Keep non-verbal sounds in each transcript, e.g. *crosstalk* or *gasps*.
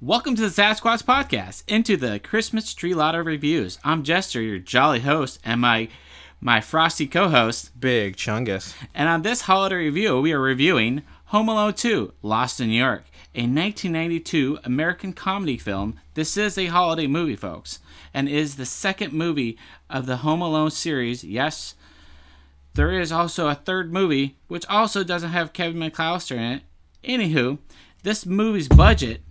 Welcome to the Sasquatch Podcast, into the Christmas Tree Lotto Reviews. I'm Jester, your jolly host, and my my frosty co-host. Big Chungus. And on this holiday review, we are reviewing Home Alone 2: Lost in New York, a 1992 American comedy film. This is a holiday movie, folks, and is the second movie of the Home Alone series. Yes, there is also a third movie, which also doesn't have Kevin McAllister in it. Anywho, this movie's budget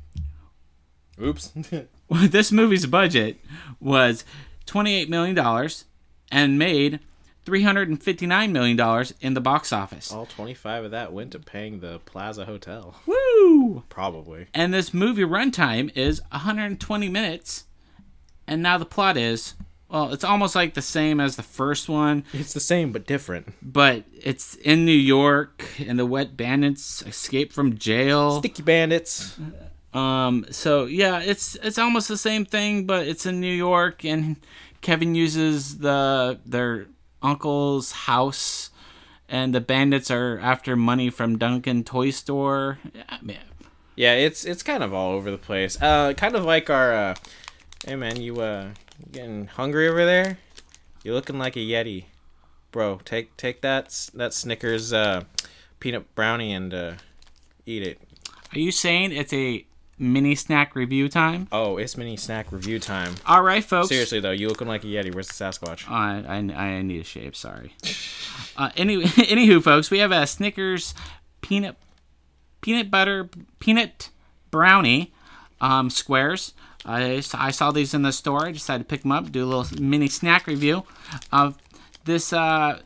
Oops. *laughs* *laughs* this movie's budget was $28 million and made $359 million in the box office. All 25 of that went to paying the Plaza Hotel. Woo! Probably. And this movie runtime is 120 minutes. And now the plot is well, it's almost like the same as the first one, It's the same but different. but it's in New York and the wet bandits escape from jail. Sticky Bandits. Uh, Um, so yeah, it's it's almost the same thing, but it's in New York, and Kevin uses the their uncle's house, and the bandits are after money from Duncan Toy Store. Yeah, man. Yeah, it's it's kind of all over the place. Uh, kind of like our. Uh, hey man, you uh getting hungry over there? You're looking like a yeti, bro. Take take that that Snickers uh peanut brownie and uh eat it. Are you saying it's a mini snack review time? Oh, it's mini snack review time. All right, folks. Seriously though, you looking like a yeti. Where's the Sasquatch? I, I, I need a shave. Sorry. *laughs* uh, any, *laughs* anywho, folks, we have a Snickers peanut peanut butter peanut brownie um, squares. I, I saw these in the store. I decided to pick them up, do a little mini snack review of this uh,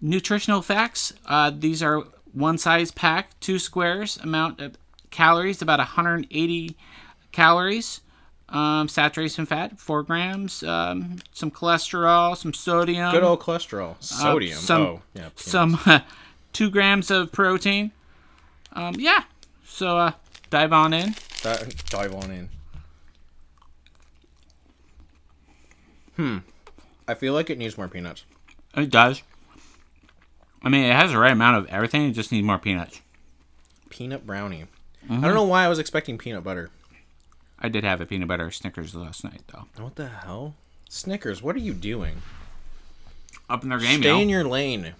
nutritional facts. Uh, these are one size pack, two squares. Amount of calories about 180 calories. Um, saturation fat, four grams. Um, some cholesterol, some sodium. Good old cholesterol, sodium. Um, some- oh, yeah. some *laughs* two grams of protein. Um, yeah. So uh, dive on in. Di- dive on in. Hmm. I feel like it needs more peanuts. It does. I mean, it has the right amount of everything. It just needs more peanuts. Peanut brownie. Mm-hmm. I don't know why I was expecting peanut butter. I did have a peanut butter Snickers last night, though. What the hell? Snickers, what are you doing? Up in their game, Stay yo. in your lane.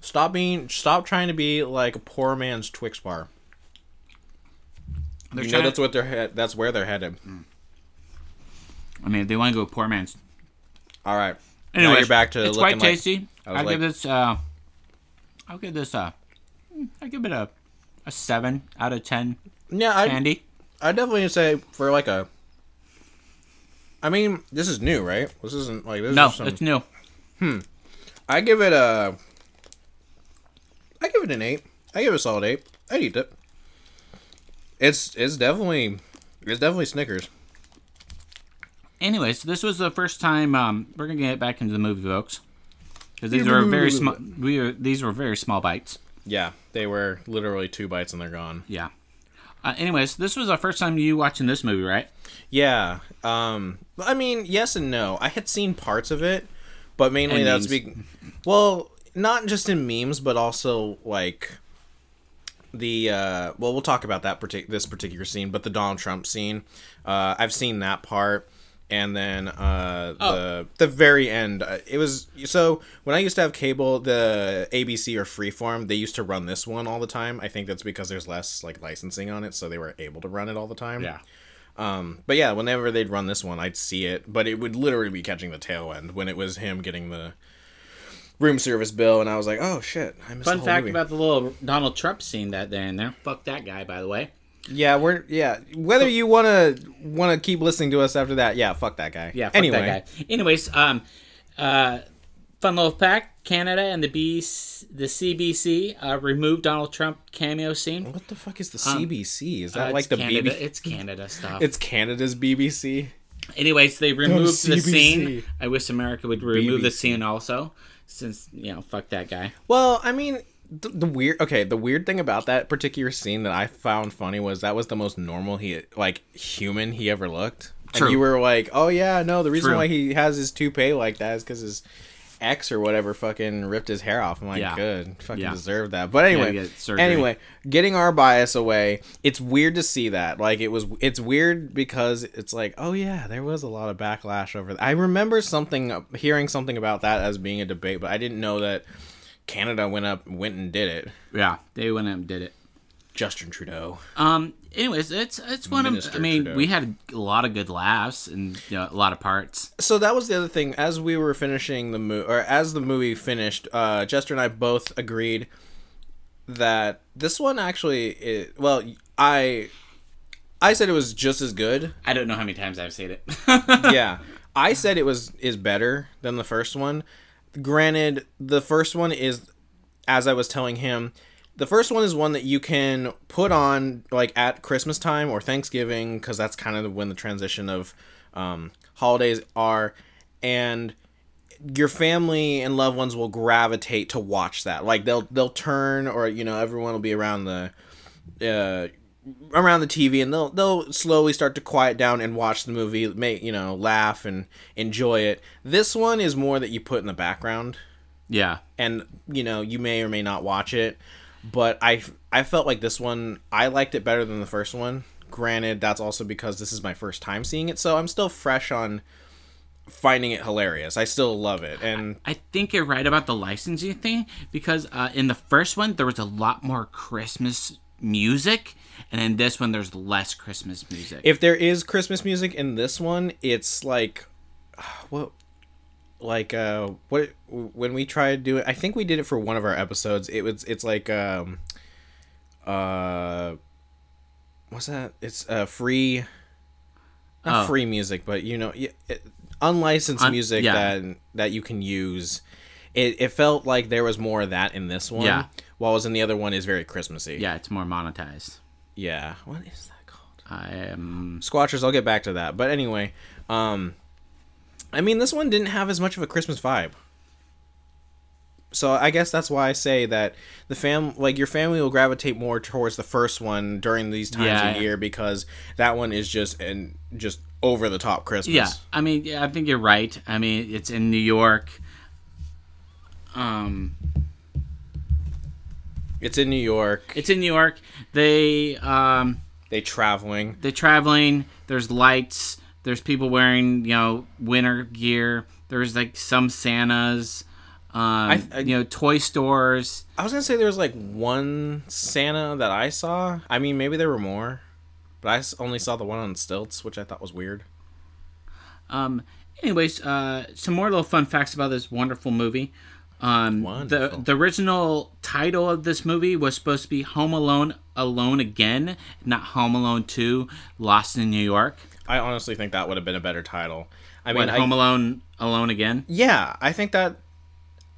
Stop being. Stop trying to be like a poor man's Twix bar. They're you know that's what they're. He- that's where they're headed. I mean, they want to go poor man's. All right. Anyway, you're back to it's looking quite like. tasty. I was I'll give this. Uh, I'll give this. Uh, I give it a a seven out of ten. Yeah, I. Candy. I definitely say for like a. I mean, this is new, right? This isn't like this. No, is some, it's new. Hmm. I give it a. I give it an eight. I give it a solid eight. I'd eat it. It's it's definitely it's definitely Snickers. Anyways, this was the first time um, we're gonna get back into the movie, folks, because these were very small. We were, these were very small bites. Yeah, they were literally two bites and they're gone. Yeah. Uh, anyways, this was the first time you watching this movie, right? Yeah. Um. I mean, yes and no. I had seen parts of it, but mainly And that's be- well, not just in memes, but also like the uh well we'll talk about that partic- this particular scene but the donald trump scene uh i've seen that part and then uh Oh. the the very end uh, it was so when i used to have cable the abc or freeform they used to run this one all the time i think that's because there's less like licensing on it so they were able to run it all the time um, but yeah, whenever they'd run this one, I'd see it, but it would literally be catching the tail end when it was him getting the room service bill, and I was like, "Oh shit!" I missed Fun fact movie. about the little Donald Trump scene that there in there. Fuck that guy, by the way. Yeah, we're yeah. Whether you wanna wanna keep listening to us after that, yeah, fuck that guy. Yeah, fuck anyway, that guy. Anyways, um, uh, fun little Pack Canada and the B, the CBC uh, removed Donald Trump cameo scene. what the fuck is the CBC? Is that Uh, like the Canada, BB? It's Canada stuff. It's Canada's BBC. Anyways, they removed the scene. I wish America would remove the scene also, since you know, fuck that guy. Well, I mean, the, the weird. Okay, the weird thing about that particular scene that I found funny was that was the most normal he like human he ever looked. True. And you were like, oh yeah, no, the reason True. why he has his toupee like that is because his ex or whatever fucking ripped his hair off. I'm like, Yeah. good, fucking Yeah. deserved that. But anyway, get anyway, getting our bias away. It's weird to see that. Like it was. It's weird because it's like, oh yeah, there was a lot of backlash over. That. I remember something, hearing something about that as being a debate, but I didn't know that Canada went up, went and did it. Yeah, they went up and did it. Justin Trudeau. Um. Anyways, it's it's one of. I mean, Trudeau. we had a lot of good laughs and you know, a lot of parts. so that was the other thing as we were finishing the movie or as the movie finished uh jester and i both agreed that this one actually well i i said it was just as good I don't know how many times I've said it. *laughs* yeah i said it was is better than the first one granted the first one is as i was telling him the first one is one that you can put on like at christmas time or thanksgiving because that's kind of when the transition of um, holidays are. And your family and loved ones will gravitate to watch that. Like they'll they'll turn or you know everyone will be around the uh, around the TV and they'll they'll slowly start to quiet down and watch the movie, make you know, laugh and enjoy it. This one is more that you put in the background yeah. and you know, you may or may not watch it, but I I felt like this one I liked it better than the first one. Granted, that's also because this is my first time seeing it, so I'm still fresh on finding it hilarious. I still love it. And I think you're right about the licensing thing because uh, in the first one there was a lot more Christmas music, and in this one there's less Christmas music. if there is Christmas music in this one, it's like *sighs* what like uh what when we tried to do it I think we did it for one of our episodes. It was it's like um uh what's that? It's uh free not Oh. free music, but you know, it, unlicensed Un- music yeah. that that you can use. It, it felt like there was more of that in this one, Yeah. While was in the other one is very Christmassy. yeah, it's more monetized. yeah. What is that called? I am. Squatchers, I'll get back to that. But anyway, um I mean this one didn't have as much of a Christmas vibe. So I guess that's why I say that the fam like your family will gravitate more towards the first one during these times Yeah. of year because that one is just and just over the top Christmas. Yeah, I mean, yeah, I think you're right. I mean, it's in New York. Um, It's in New York. it's in New York. They um, They traveling. they're traveling. There's lights. There's people wearing you know winter gear. There's like some Santas. Um, I- you know, toy stores. I was gonna say there was like one Santa that I saw. I mean, maybe there were more, but I only saw the one on stilts, which I thought was weird. Um, anyways, uh, some more little fun facts about this wonderful movie. Um, the Wonderful. the original title of this movie was supposed to be Home Alone Alone Again, not Home Alone Two Lost in New York. I honestly think that would have been a better title. I What, mean, I, Home Alone Alone Again. yeah, I think that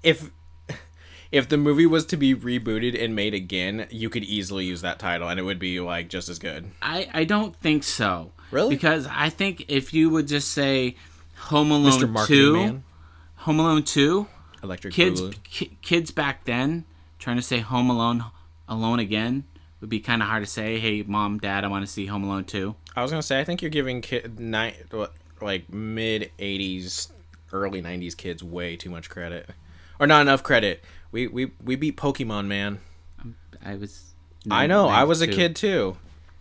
if *laughs* if the movie was to be rebooted and made again, you could easily use that title, and it would be like just as good. I I don't think so. Really? Because I think if you would just say Home Alone Mr. Marketing Two, Man, Home Alone Two, Electric kids ki- kids back then trying to say Home Alone Alone Again would be kind of hard to say. Hey, mom, dad, I want to see Home Alone too. I was gonna say, I think you're giving kid ni- what, like mid '80s, early '90s kids way too much credit, or not enough credit. We we we beat Pokemon, man. Um, I was. I know. I was a 92. kid too.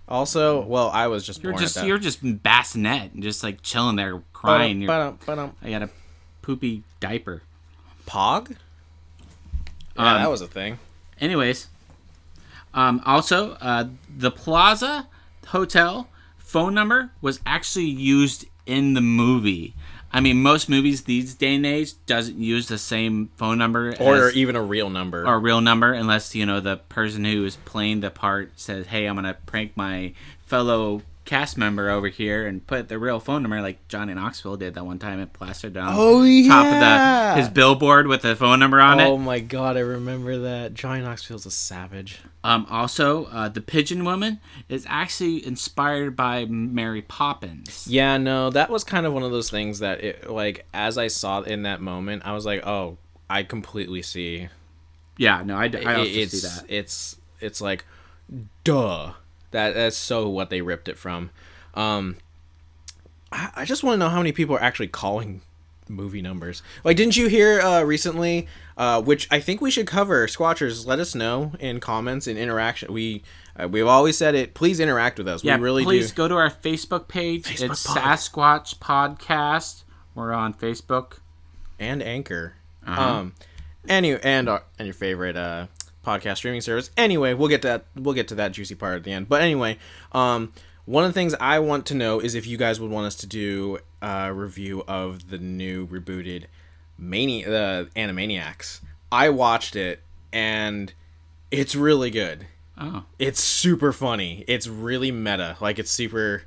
Also, well, I was just You're just you're just bassinet and just like chilling there crying. Ba-dum, ba-dum, ba-dum. I got a poopy diaper. Pog. Yeah, Um, that was a thing. Anyways, um, also uh, the Plaza Hotel phone number was actually used in the movie. I mean, most movies these day and age doesn't use the same phone number Or as, even a real number. or real number unless you know the person who is playing the part says, "Hey, I'm gonna prank my fellow cast member over here and put the real phone number," like Johnny Knoxville did that one time and plastered down Oh, top of the his billboard with the phone number on oh it. Oh my god, I remember that. Johnny Knoxville's a savage. Um, also, uh, the Pigeon Woman is actually inspired by Mary Poppins. Yeah, no, that was kind of one of those things that, it, like, as I saw in that moment, I was like, oh, I completely see. Yeah, no, I also it's, see that. It's it's like, duh. That that's so what they ripped it from. Um, I, I just want to know how many people are actually calling movie numbers. Like, didn't you hear uh, recently? Uh, which I think we should cover. Squatchers, let us know in comments and interaction. We uh, we've always said it. Please interact with us. Yeah, we really please do. go to our Facebook page. Facebook it's pod. Sasquatch Podcast. We're on Facebook. and Anchor. Uh-huh. Um, any and our, and your favorite uh podcast streaming service. Anyway, we'll get to that. We'll get to that juicy part at the end. But anyway, um, one of the things I want to know is if you guys would want us to do a review of the new rebooted Mani the Animaniacs. I watched it and it's really good. Oh, It's super funny. It's really meta. Like it's super.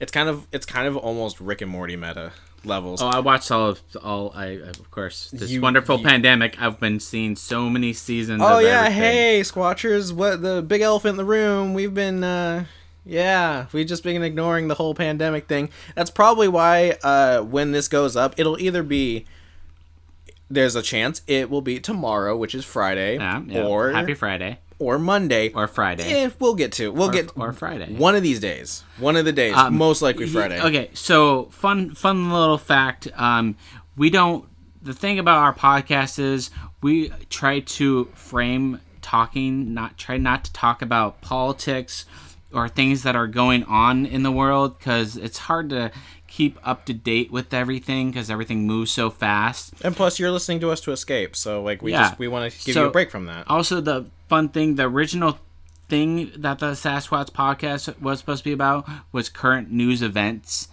It's kind of it's kind of almost Rick and Morty meta levels. oh, I watched all of all. I of course this You- wonderful you- pandemic. I've been seeing so many seasons. Oh of yeah, everything. hey Squatchers, what the big elephant in the room? We've been uh yeah, we've just been ignoring the whole pandemic thing. That's probably why uh when this goes up, it'll either be there's a chance it will be tomorrow, which is Friday, Yeah, yeah. or Happy Friday or Monday. or Friday. if we'll get to. We'll get or Friday. one of these days. One of the days, Um, most likely Friday. Okay, so fun fun little fact. Um, we don't. The thing about our podcast is we try to frame talking, not try not to talk about politics or things that are going on in the world because it's hard to keep up to date with everything because everything moves so fast. And plus you're listening to us to escape, so like we Yeah. just we want to give So- you a break from that. Also, the fun thing, the original thing that the Sasquatch podcast was supposed to be about was current news events.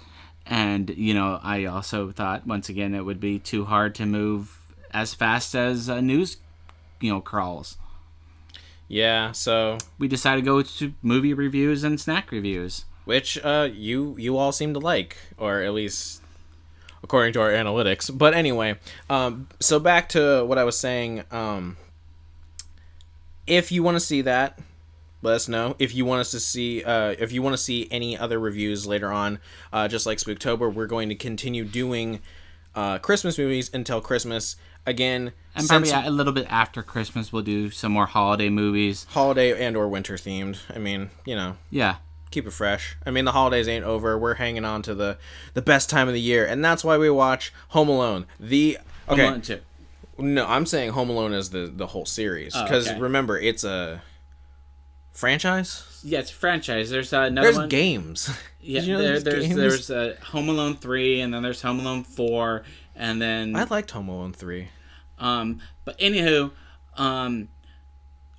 And, you know, I also thought, once again, it would be too hard to move as fast as uh, news, you know, crawls. Yeah, so We decided to go to movie reviews and snack reviews. which uh you you all seem to like or at least according to our analytics but anyway um so back to what i was saying um if you want to see that let us know if you want us to see uh if you want to see any other reviews later on uh just like spooktober we're going to continue doing uh christmas movies until christmas again And probably a little bit after Christmas, we'll do some more holiday movies. holiday and or winter themed i mean you know Yeah. keep it fresh. I mean, the holidays ain't over. We're hanging on to the the best time of the year, and that's why we watch Home Alone. The okay, Home Alone. No, I'm saying Home Alone is the the whole series Oh, because okay. remember it's a franchise. Yeah, it's a franchise. There's uh, another There's one. games. *laughs* Yeah, you know there, there's there's games? there's uh, Home Alone three, and then there's Home Alone four, and then I liked Home Alone three. um. But anywho, um,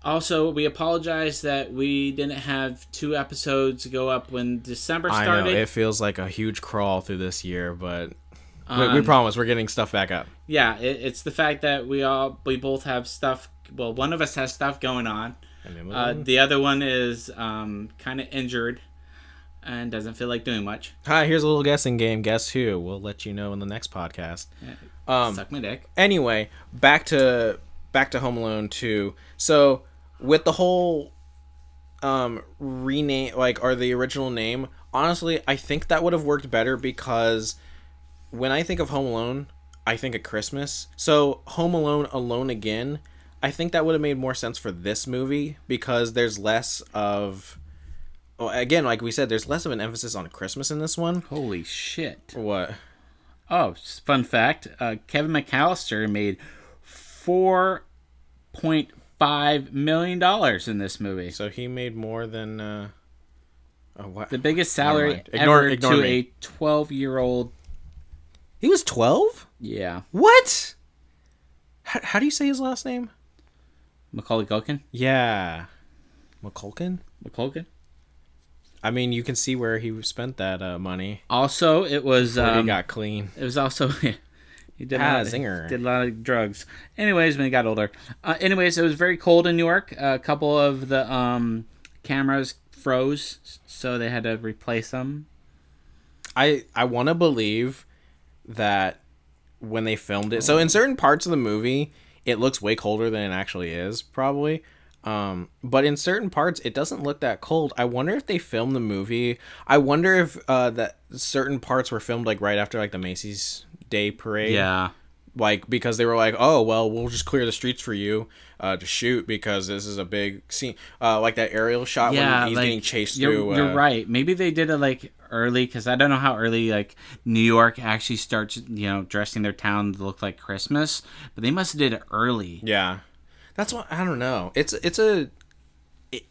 also we apologize that we didn't have two episodes go up when December I started. know it feels like a huge crawl through this year, but we, we Um, promise we're getting stuff back up. yeah, it, it's the fact that we all we both have stuff. Well, one of us has stuff going on. Uh, the other one is um, kind of injured and doesn't feel like doing much. Hi, here's a little guessing game. Guess who? We'll let you know in the next podcast. Um, Suck my dick. anyway, back to back to Home Alone 2. So with the whole um rename like or the original name, honestly, I think that would have worked better because when I think of Home Alone, I think of Christmas. So Home Alone Alone Again, I think that would have made more sense for this movie because there's less of well, again, like we said, there's less of an emphasis on Christmas in this one. Holy shit. What? Oh, fun fact: uh, Kevin McAllister made four point five million dollars in this movie. So he made more than uh oh, what? The biggest salary. Ignore- ever ignore to me. a twelve-year-old. He was 12? Yeah, What? How, how do you say his last name? Macaulay Culkin. Yeah. McCulkin? McCulkin. I mean, you can see where he spent that uh, money. Also, it was Where he um, got clean. it was also *laughs* he did a Ah, lot, zinger. did a lot of drugs. Anyways, when he got older. Uh, anyways, it was very cold in New York. a couple of the um, cameras froze, so they had to replace them. I I want to believe that when they filmed it. So in certain parts of the movie, it looks way colder than it actually is, probably. Um, but in certain parts, it doesn't look that cold. I wonder if they filmed the movie. I wonder if uh, that certain parts were filmed like right after like the Macy's Day Parade. Yeah. like because they were like, oh well, we'll just clear the streets for you uh, to shoot because this is a big scene, uh, like that aerial shot Yeah, when he's like, getting chased You're, through. you're uh, right. Maybe they did it like early because I don't know how early like New York actually starts, you know, dressing their town to look like Christmas. But they must have did it early. Yeah, that's what I don't know. It's it's a it,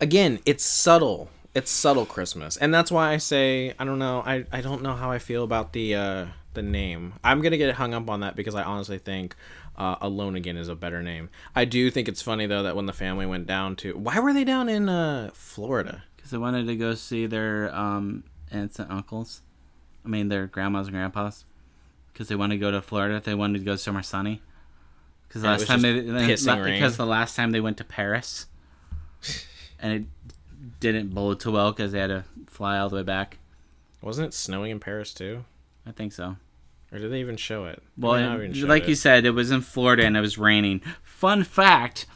again, it's subtle. It's subtle Christmas, and that's why I say I don't know. I I don't know how I feel about the uh the name. I'm gonna get hung up on that because I honestly think. Uh, Alone Again is a better name. I do think it's funny though that when the family went down to why were they down in uh, Florida? Because they wanted to go see their um, aunts and uncles. I mean, their grandmas and grandpas. Because they wanted to go to Florida. They wanted to go somewhere sunny. Because last time they, because the last time they went to Paris, and it didn't blow too well because they had to fly all the way back. Wasn't it snowing in Paris too? I think so. Or did they even show it? Well, They may not it- show like it. you said, it was in Florida and it was raining. Fun fact: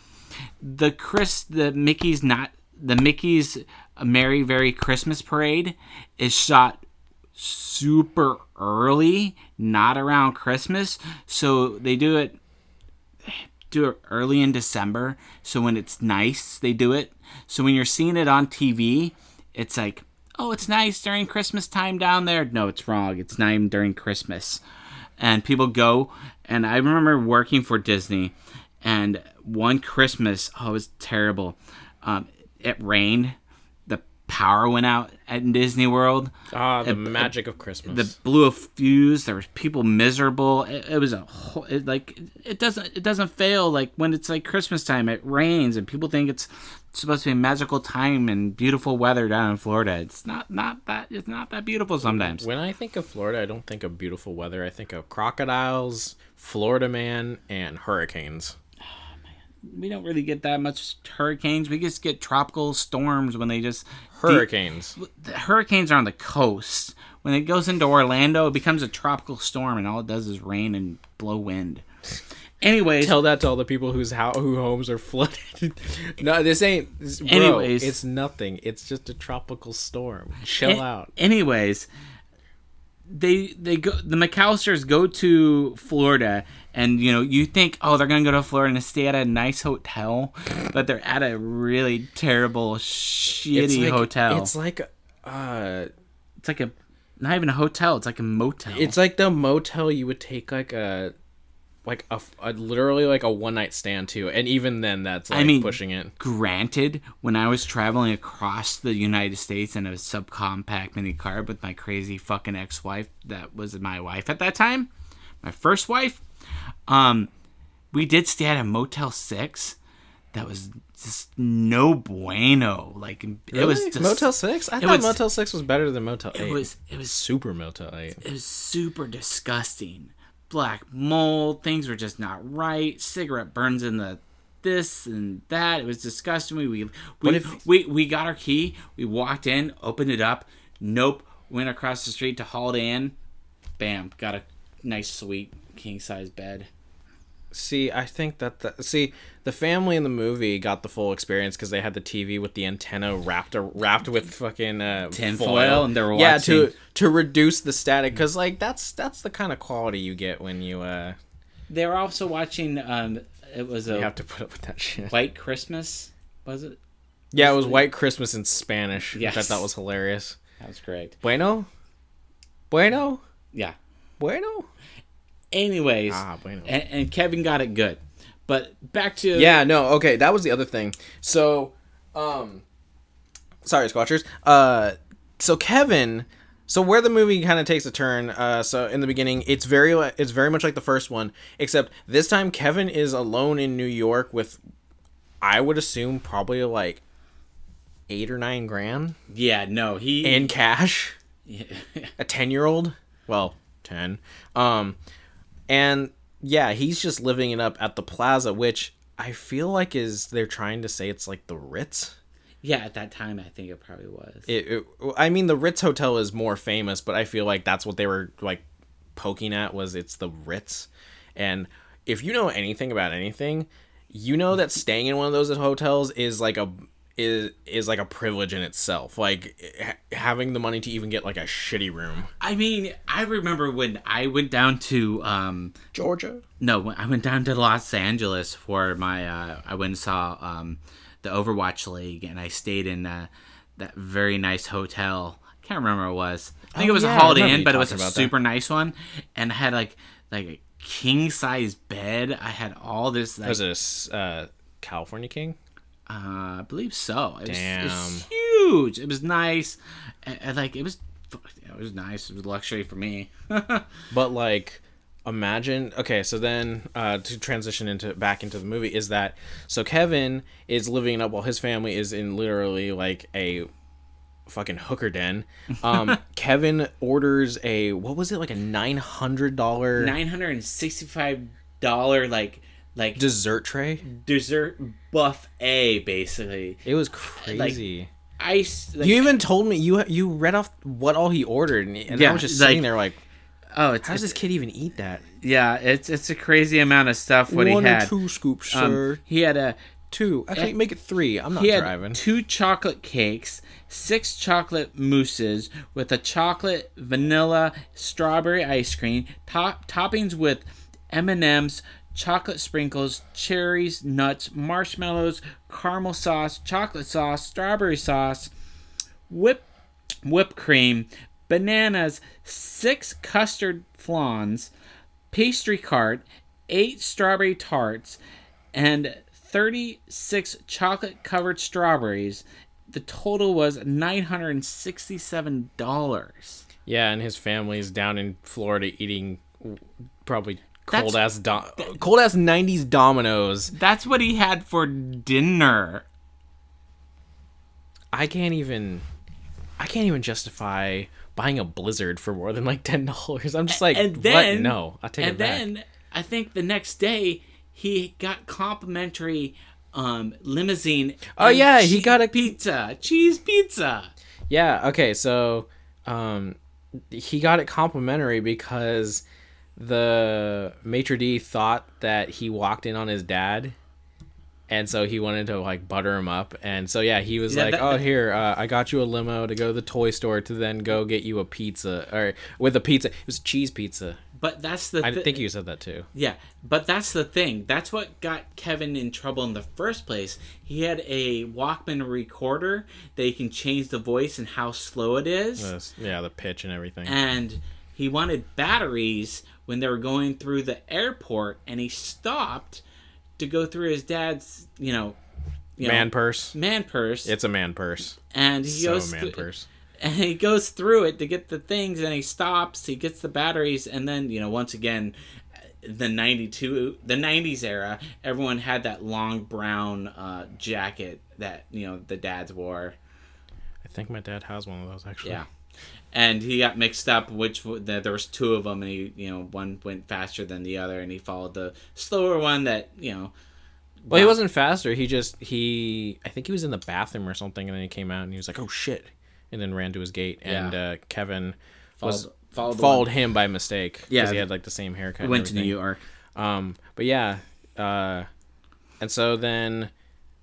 the Chris, the Mickey's not the Mickey's Merry Very Christmas Parade is shot super early, not around Christmas. So they do it do it early in December. So when it's nice, they do it. So when you're seeing it on TV, it's like, oh, it's nice during Christmas time down there. No, it's wrong. It's not even during Christmas. And people go, and I remember working for Disney, and one Christmas, oh, it was terrible. Um, it rained. Power went out at Disney World. ah the it- magic of Christmas. The blew a fuse. There was people miserable. It, it was a whole, it, like it doesn't it doesn't fail. Like when it's like Christmas time, it rains and people think it's supposed to be a magical time and beautiful weather down in Florida. It's not not that it's not that beautiful sometimes. when I think of Florida, I don't think of beautiful weather. I think of crocodiles, Florida man, and hurricanes. We don't really get that much hurricanes. We just get tropical storms when they just Hurricanes. hurricanes are on the coast. When it goes into Orlando, it becomes a tropical storm, and all it does is rain and blow wind. Anyways, Tell that to all the people whose how who homes are *laughs* flooded. no, this ain't. This, bro, Anyways. it's nothing. It's just a tropical storm. Chill out. Anyways, they they go the McAllisters go to Florida, and you know you think oh they're gonna go to Florida and stay at a nice hotel, but they're at a really terrible shitty It's like, hotel. It's like, uh, It's like a not even a hotel. It's like a motel. it's like the motel you would take like a, like a, a literally like a one night stand to, and even then that's like I mean, pushing it. Granted, when I was traveling across the United States in a subcompact mini car with my crazy fucking ex-wife, that was my wife at that time, my first wife, um, we did stay at a Motel Six. That was just no bueno. Like it was just, Motel Six. I thought was- Motel Six was better than Motel Eight. It was it was super Motel Eight. it was super disgusting. Black mold, things were just not right. Cigarette burns in the this and that. It was disgusting. We we we, if- we, we got our key. We walked in, opened it up. Nope. Went across the street to Holiday Inn. Bam. Got a nice sweet king size bed. See, I think that the see the family in the movie got the full experience because they had the TV with the antenna wrapped wrapped with fucking uh, Tin foil. foil, and they were yeah to watching- to reduce the static because like that's that's the kind of quality you get when you uh They were also watching. Um, it was a you have to put up with that shit. White Christmas. Was it? Yeah, it was White Christmas in Spanish, which I Yes. thought was hilarious. That was great. Bueno, bueno, Yeah. bueno. Anyways, Ah, bueno. and, and Kevin got it good. But back to Yeah, no, okay, that was the other thing. So, um, sorry, Squatchers. Uh, so Kevin, so where the movie kind of takes a turn. Uh, so in the beginning, it's very, it's very much like the first one, except this time Kevin is alone in New York with, I would assume probably like eight or nine grand Yeah, no, he in cash. *laughs* a 10 year old well 10 um and yeah he's just living it up at the plaza which i feel like is they're trying to say it's like the ritz yeah, at that time I think it probably was. it, it, i mean the ritz hotel is more famous but i feel like that's what they were like poking at was it's the ritz and if you know anything about anything you know that staying in one of those hotels is like a is is like a privilege in itself. Like ha- having the money to even get like a shitty room. I mean, I remember when I went down to um, Georgia. No, when I went down to Los Angeles for my. Uh, I went and saw um, the Overwatch League, and I stayed in uh, that very nice hotel. I can't remember what it was. I think Oh, it was yeah, a I Holiday Inn, but it was a talking about that. super nice one, and I had like like a king size bed. I had all this. Like, Was it a uh, California King? Uh, I believe so. It was, it was huge. It was nice, and, and, like it was. It was nice. It was luxury for me. *laughs* But like imagine okay so then uh to transition into back into the movie is that so kevin is living up while his family is in literally like a fucking hooker den um *laughs* kevin orders a what was it like a nine hundred dollar Nine hundred and sixty-five dollar like like dessert tray dessert buffet basically. it was crazy Ice. Like, you even told me you you read off what all he ordered and, and Yeah, i was just like- sitting there like oh, it's, how does it's this kid even eat that yeah, it's it's a crazy amount of stuff. What one he or had. two scoops Um, sir he had a two actually make it three i'm not he had driving two chocolate cakes, six chocolate mousses with a chocolate vanilla strawberry ice cream, top, toppings with M and M's, chocolate sprinkles, cherries, nuts, marshmallows, caramel sauce, chocolate sauce, strawberry sauce, whip whipped cream, bananas, six custard flans, pastry cart, eight strawberry tarts, and 36 chocolate covered strawberries. The total was $967. Yeah, and his family is down in Florida eating probably cold That's- ass do- cold ass '90s Domino's. That's what he had for dinner. I can't even, I can't even justify buying a Blizzard for more than like ten dollars. I'm just like, and what? then No, I take and it back. And then I think the next day he got complimentary um, limousine. Oh, yeah, he got a- pizza, cheese pizza. Yeah. Okay. So, um, he got it complimentary because the maitre d thought that he walked in on his dad. And so he wanted to like butter him up, and so yeah, he was Yeah, like, that- "Oh, here, uh, I got you a limo to go to the toy store to then go get you a pizza, or with a pizza. It was cheese pizza. But that's the I think you said that too. Yeah, but that's the thing. That's what got Kevin in trouble in the first place. He had a Walkman recorder that he can change the voice and how slow it is. Yeah, the pitch and everything. And he wanted batteries when they were going through the airport and he stopped to go through his dad's, you know, you know, man purse. man purse. It's a man purse. and he So goes man through- purse. and he goes through it to get the things and he stops he gets the batteries and then you know once again the 92 the 90s era everyone had that long brown uh, jacket that you know the dads wore I think my dad has one of those actually. yeah and he got mixed up which there was two of them and he you know one went faster than the other and he followed the slower one that you know Well, he wasn't faster. He just he I think he was in the bathroom or something, and then he came out and he was like, "Oh shit," and then ran to his gate. And Yeah. uh, Kevin was followed, followed, the followed one- him by mistake. Yeah. because he had like the same haircut. went to New. York Um, but yeah, uh, and so then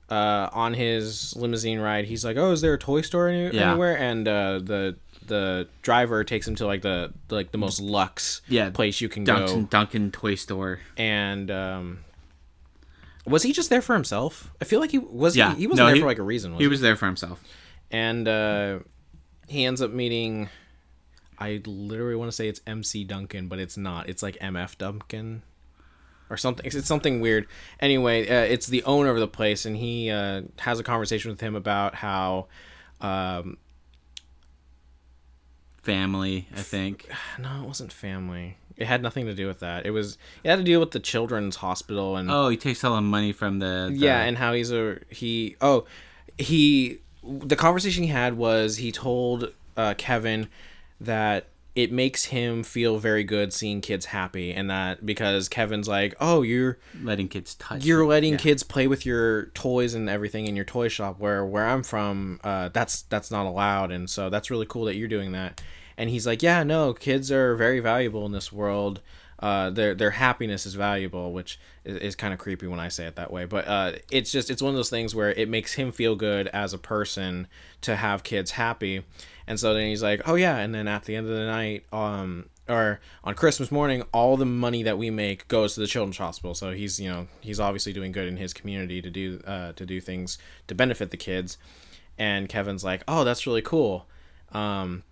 uh, on his limousine ride, he's like, "Oh, is there a toy store any- Yeah. anywhere?" And uh, the the driver takes him to like the like the most luxe Yeah, place you can Duncan go. Duncan toy store And um, was he just there for himself? I feel like he was. Yeah, he, he wasn't no, there he- for like a reason. Was he was there for himself and uh, he ends up meeting. I literally want to say it's MC Duncan, but it's not. It's like MF Duncan or something. It's something weird. Anyway, uh, it's the owner of the place, and he uh, has a conversation with him about how. Um, family I think *sighs* no, it wasn't family. It had nothing to do with that. It was. It had to deal with the children's hospital and oh he takes all the money from the, the yeah and how he's a he oh he the conversation he had was he told uh, kevin that it makes him feel very good seeing kids happy and that because kevin's like oh you're letting kids touch you're letting Yeah. kids play with your toys and everything in your toy shop where where i'm from uh, that's that's not allowed and so that's really cool that you're doing that and he's like yeah no kids are very valuable in this world uh, their their happiness is valuable, which is, is kind of creepy when I say it that way. But uh, it's just it's one of those things where it makes him feel good as a person to have kids happy, and so then he's like, oh yeah, and then at the end of the night, um, or on Christmas morning, all the money that we make goes to the children's hospital. So he's you know he's obviously doing good in his community to do uh, to do things to benefit the kids, and Kevin's like, oh that's really cool. Um,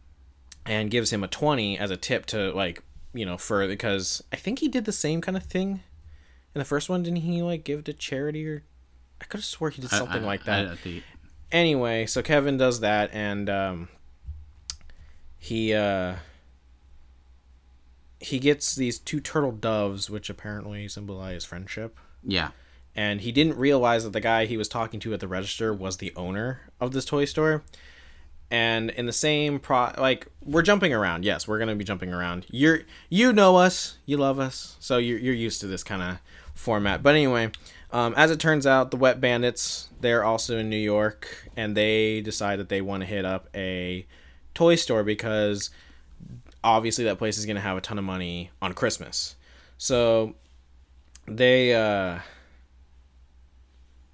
and gives him a 20 as a tip to like you know, for because I think he did the same kind of thing in the first one. Didn't he like give to charity or? I could have swore he did something I, I, like that. I, anyway, so Kevin does that, and um, he uh, he gets these two turtle doves, which apparently symbolize friendship. Yeah. And he didn't realize that the guy he was talking to at the register was the owner of this toy store. And in the same pro like we're jumping around. Yes we're gonna be jumping around. You're you know us. You love us. So you're, you're used to this kind of format. But anyway um, as it turns out the wet bandits they're also in new york and they decide that they want to hit up a toy store because obviously that place is going to have a ton of money on christmas so they uh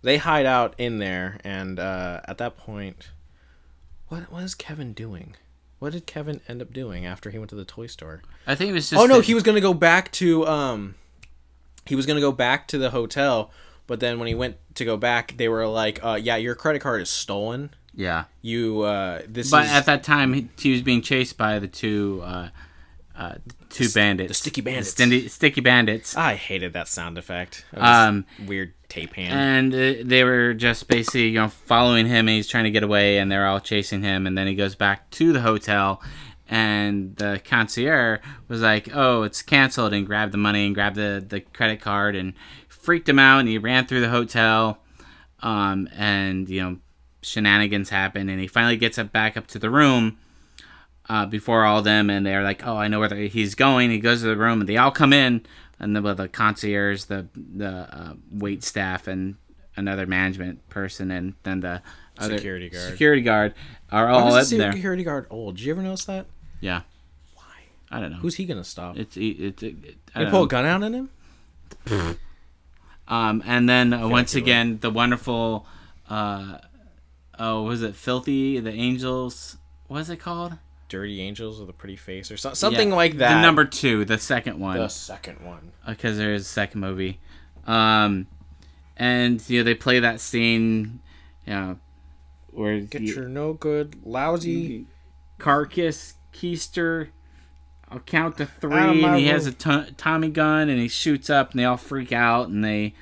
they hide out in there and uh at that point what was Kevin doing? What did Kevin end up doing after he went to the toy store? I think it was just. Oh no, the... he was gonna go back to um, he was gonna go back to the hotel, but then when he went to go back, they were like, uh, "Yeah, your credit card is stolen." Yeah. You uh, this. But is... at that time, he, was being chased by the two uh, uh, two the, bandits. The sticky bandits. The sticky bandits. I hated that sound effect. um, weird tape hand. And uh, they were just basically, you know, following him. And he's trying to get away, and they're all chasing him. And then he goes back to the hotel, and the concierge was like, "Oh, it's canceled," and grabbed the money and grabbed the the credit card and freaked him out. And he ran through the hotel, um, and you know, shenanigans happen. And he finally gets up back up to the room uh, before all them, and they're like, "Oh, I know where he's going." He goes to the room, and they all come in, and the, the concierge, the the uh, wait staff, and another management person, and then the other security guard. Security guard are all Why is the there. Security guard old. Did you ever notice that? Yeah. Why? I don't know. Who's he gonna stop? It's it's. it, I pull know. a gun out on him. um, and then uh, once again, the wonderful. Uh, oh, was it filthy? The angels. What is it called? Dirty Angels with a Pretty Face or so, something yeah, like that. The number two, the second one. The second one. Because uh, there is a second movie. Um, and, you know, they play that scene, you know, where. Get you, your no good, lousy. Carcass, Keister. I'll count to three, and he room. has a t- Tommy gun, and he shoots up, and they all freak out, and they.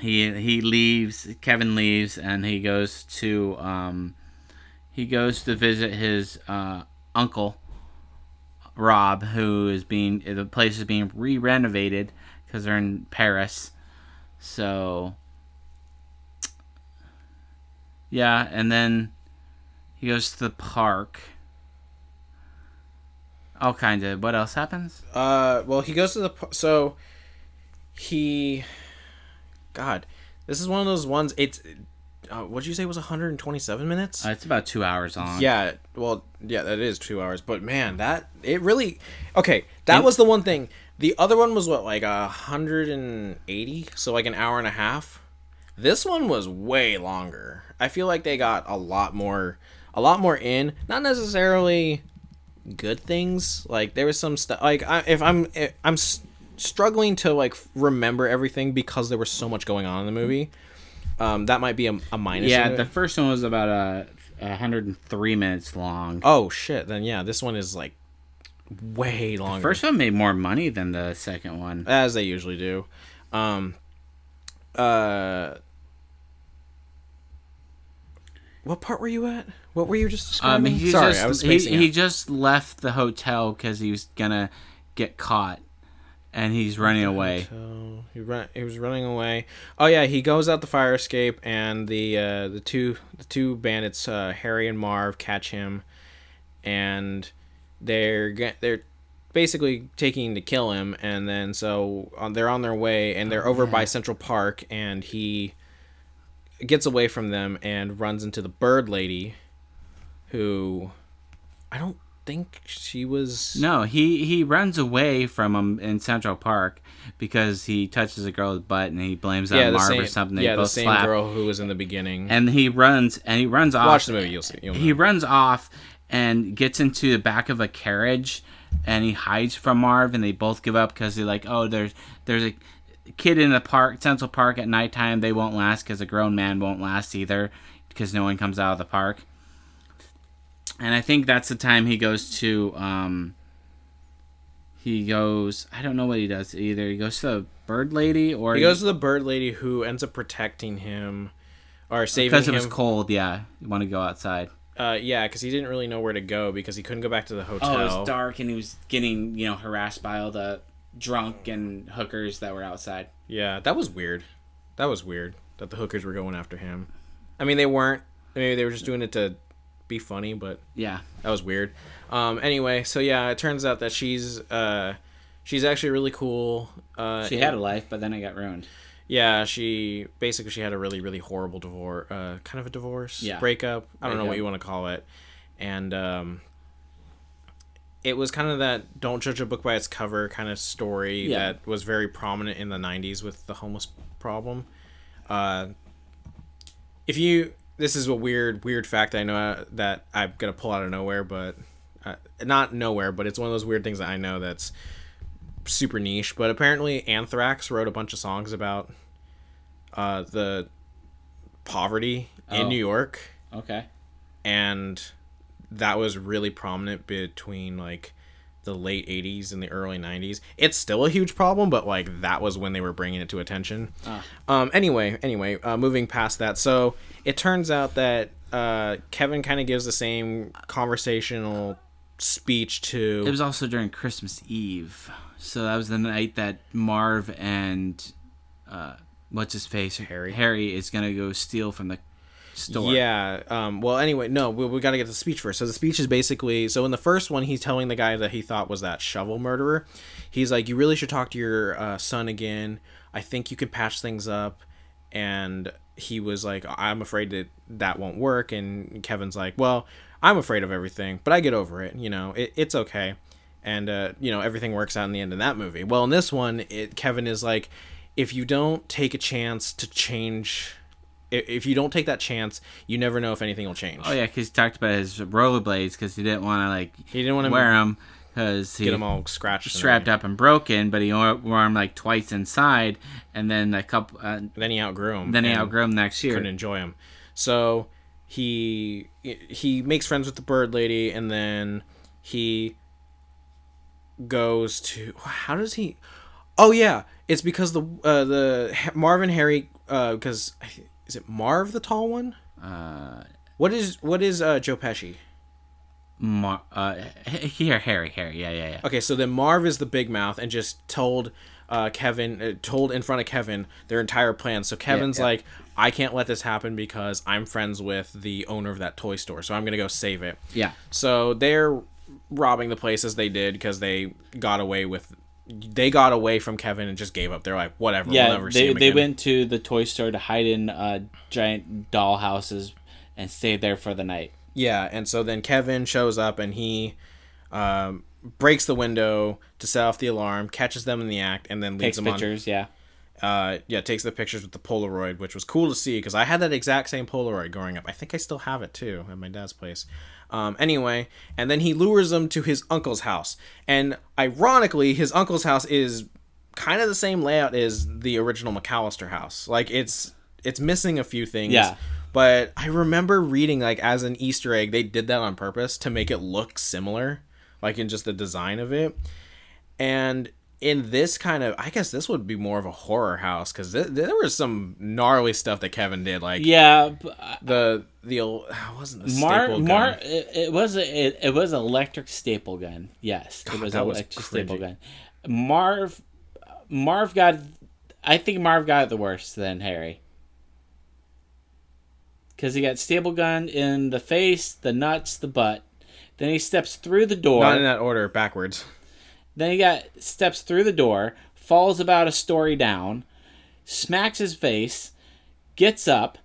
He he leaves. Kevin leaves, and he goes to um, he goes to visit his uh, uncle Rob, who is being the place is being re-renovated because they're in Paris. So yeah, and then he goes to the park. All kinds of. What else happens? Uh, well, he goes to the so he. God, this is one of those ones. It's uh, what'd you say was 127 minutes? Uh, it's about two hours long. Yeah, well, yeah, that is two hours. But man, that it really okay. That it, was the one thing. The other one was what like 180, so like an hour and a half. This one was way longer. I feel like they got a lot more, a lot more in. Not necessarily good things. Like there was some stuff. Like I, if I'm, if I'm struggling to like remember everything because there was so much going on in the movie. Um, that might be a, a minus. Yeah, the first one was about a, a 103 minutes long. Oh shit! Then yeah, this one is like way longer. The first one made more money than the second one, as they usually do. Um, uh, what part were you at? What were you just describing? Um, Sorry, just, I was he, he just left the hotel because he was gonna get caught and he's running away. he ran. He was running away. Oh yeah, he goes out the fire escape, and the uh, the two the two bandits, uh, Harry and Marv, catch him, and they're they're basically taking to kill him, and then so uh, they're on their way, and they're oh, over yeah. by Central Park, and he gets away from them and runs into the bird lady, who I don't think she was. No, he he runs away from him in Central Park because he touches a girl's butt and he blames that yeah, Marv same, or something. They yeah, the same slap. girl who was in the beginning. And he runs and he runs off. Watch the movie, you'll see. You'll he runs off and gets into the back of a carriage and he hides from Marv and they both give up because they're like, oh, there's there's a kid in the park, Central Park at nighttime. They won't last because a grown man won't last either because no one comes out of the park. And I think that's the time he goes to. Um, he goes. I don't know what he does either. He goes to the bird lady, or he goes to the bird lady who ends up protecting him, or saving him. because it was cold. Yeah, you want to go outside. Uh, yeah, because he didn't really know where to go because he couldn't go back to the hotel. Oh, it was dark, and he was getting you know harassed by all the drunk and hookers that were outside. Yeah, that was weird. That was weird that the hookers were going after him. I mean, they weren't. Maybe they were just doing it to be funny, but yeah, that was weird. Um, anyway, so yeah, it turns out that she's uh, she's actually really cool. Uh, she had a life, but then it got ruined. Yeah, she basically she had a really really horrible divorce, uh, kind of a divorce, yeah. breakup. I don't know what you want to call it, and um, it was kind of that don't judge a book by its cover kind of story yeah. that was very prominent in the '90s with the homeless problem. Uh, if you this is a weird weird fact I know uh, that I'm gonna pull out of nowhere, but uh, not nowhere, but it's one of those weird things that I know that's super niche. But apparently, Anthrax wrote a bunch of songs about uh, the poverty oh. in New York. Okay, and that was really prominent between like the late 80s and the early 90s it's still a huge problem but like that was when they were bringing it to attention. Ah. um anyway anyway uh, moving past that. So it turns out that uh, kevin kind of gives the same conversational speech to it was also during christmas eve. So that was the night that marv and uh, what's his face harry. Harry is gonna go steal from the store. Yeah. Um, well, anyway, no, we, we got to get the speech first. So the speech is basically so in the first one, he's telling the guy that he thought was that shovel murderer. He's like, you really should talk to your uh, son again. I think you can patch things up. And he was like, I'm afraid that that won't work. And Kevin's like, well, I'm afraid of everything, but I get over it. You know, it, it's okay. And, uh, you know, everything works out in the end of that movie. Well, in this one, it, Kevin is like, if you don't take a chance to change if you don't take that chance, you never know if anything will change. Oh yeah, because he talked about his rollerblades because he didn't want to like he didn't want to wear them because he get them all scratched, strapped up and broken. But he wore them like twice inside, and then a couple. Uh, then he outgrew them. Then he outgrew them next year. Couldn't enjoy them. So he he makes friends with the bird lady, and then he goes to how does he? Oh yeah, it's because the uh, the Marv and Harry because. Uh, is it Marv the tall one? Uh, what is what is uh, Joe Pesci? Mar- uh, here, Harry, Harry, yeah, yeah, yeah. Okay, so then Marv is the big mouth and just told uh, Kevin, uh, told in front of Kevin their entire plan. So Kevin's yeah, yeah. like, I can't let this happen because I'm friends with the owner of that toy store, so I'm gonna go save it. Yeah. So they're robbing the place as they did because they got away with they got away from Kevin and just gave up. They're like, whatever. Yeah, we'll they they went to the toy store to hide in uh, giant doll houses and stayed there for the night. Yeah, and so then Kevin shows up and he um, breaks the window to set off the alarm, catches them in the act, and then leads Takes them pictures, on. Yeah. Uh, yeah, takes the pictures with the Polaroid, which was cool to see because I had that exact same Polaroid growing up. I think I still have it too at my dad's place. Um, anyway, and then he lures them to his uncle's house. And ironically, his uncle's house is kind of the same layout as the original McAllister house. Like it's it's missing a few things. Yeah. But I remember reading like as an Easter egg, they did that on purpose to make it look similar, like in just the design of it. And in this kind of i guess this would be more of a horror house because th- there was some gnarly stuff that kevin did like yeah uh, the the old ah, wasn't the Mar- staple Mar- gun. It, it was a, it, it was electric staple gun. Yes God, it was electric was staple gun. Marv marv got i think marv got it the worst than harry. Because he got staple gun in the face the nuts the butt. Then he steps through the door. Not in that order backwards then he got steps through the door, falls about a story down, smacks his face, gets up,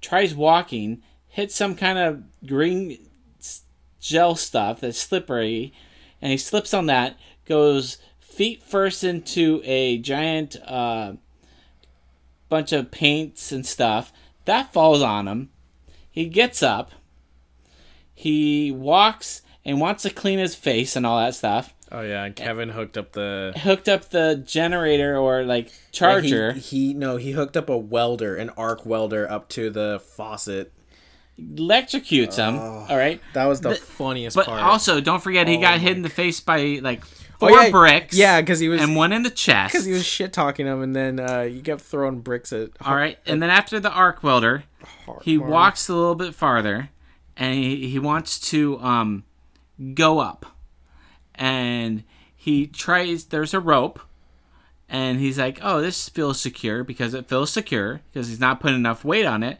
tries walking, hits some kind of green gel stuff that's slippery, and he slips on that, goes feet first into a giant uh, bunch of paints and stuff. That falls on him. He gets up. He walks and wants to clean his face and all that stuff. Oh yeah, Kevin hooked up the hooked up the generator or like charger. Yeah, he, he no, he hooked up a welder, an arc welder up to the faucet. Electrocutes him. Oh, all right, that was the, the funniest but part. also, don't forget he oh got hit in the face by like four oh, yeah, bricks. Yeah, because he was and one in the chest because he was shit talking him, and then uh, you kept throwing bricks at. All right, and then after the arc welder, he walks a little bit farther, and he, he wants to um go up and he tries there's a rope and he's like oh this feels secure because it feels secure because he's not putting enough weight on it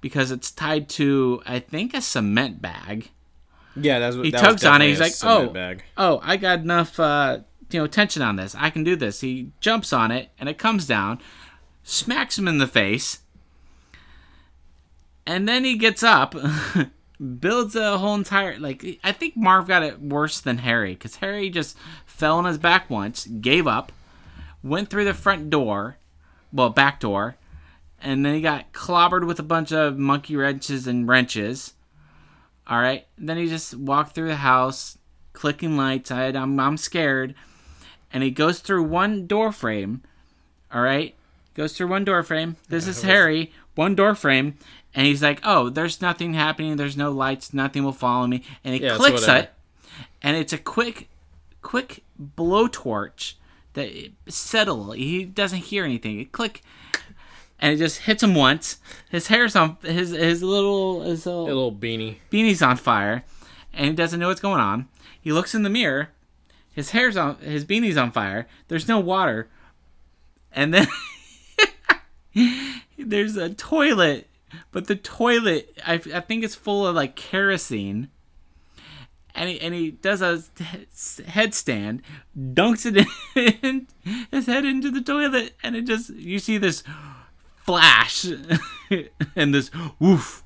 because it's tied to i think a cement bag. Yeah that's what he that tugs on it he's like oh bag. oh i got enough uh you know tension on this. I can do this. He jumps on it and it comes down smacks him in the face and then he gets up *laughs* builds a whole entire like I think Marv got it worse than Harry because Harry just fell on his back once, gave up, went through the front door, well back door, and then he got clobbered with a bunch of monkey wrenches and wrenches. All right, then he just walked through the house, clicking lights. I, I'm I'm scared, and he goes through one door frame. All right, goes through one door frame. This yeah, is Harry. One door frame, and he's like, "Oh, there's nothing happening. There's no lights. Nothing will follow me." And he yeah, clicks it, and it's a quick, quick blowtorch that settle. He doesn't hear anything. It click, and it just hits him once. His hair's on his his little his little, little beanie beanie's on fire, and he doesn't know what's going on. He looks in the mirror. His hair's on his beanie's on fire. There's no water, and then *laughs* there's a toilet but the toilet, I, I think it's full of like kerosene. And he, and he does a headstand, dunks it *laughs* in his head into the toilet, and it just you see this flash *laughs* and this woof,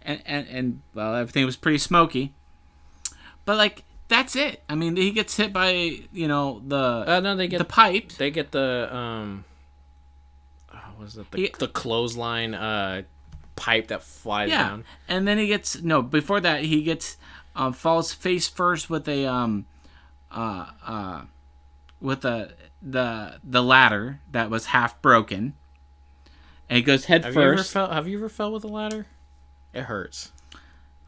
and, and and well everything was pretty smoky, but like that's it. I mean he gets hit by you know the uh, no they get the pipe. They get the um, oh, was it the, he, the clothesline uh pipe that flies yeah. down. And then he gets no. Before that, he gets um, falls face first with a um, uh, uh, with the the the ladder that was half broken. And he goes head have first. You ever fell, have you ever fell with a ladder? It hurts.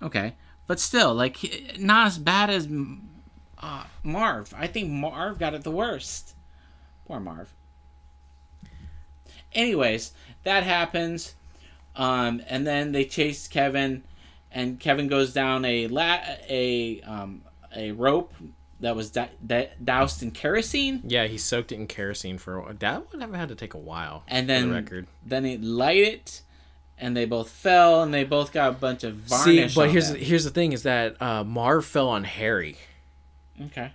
Okay, but still, like not as bad as uh, Marv. I think Marv got it the worst. Poor Marv. Anyways, that happens. Um, and then they chase Kevin, and Kevin goes down a la- a um, a rope that was doused in kerosene. Yeah, he soaked it in kerosene for a while. That would have had to take a while. And then the record. then he light it, and they both fell, and they both got a bunch of varnish. See, but here's them. here's the thing: is that uh, Marv fell on Harry. Okay.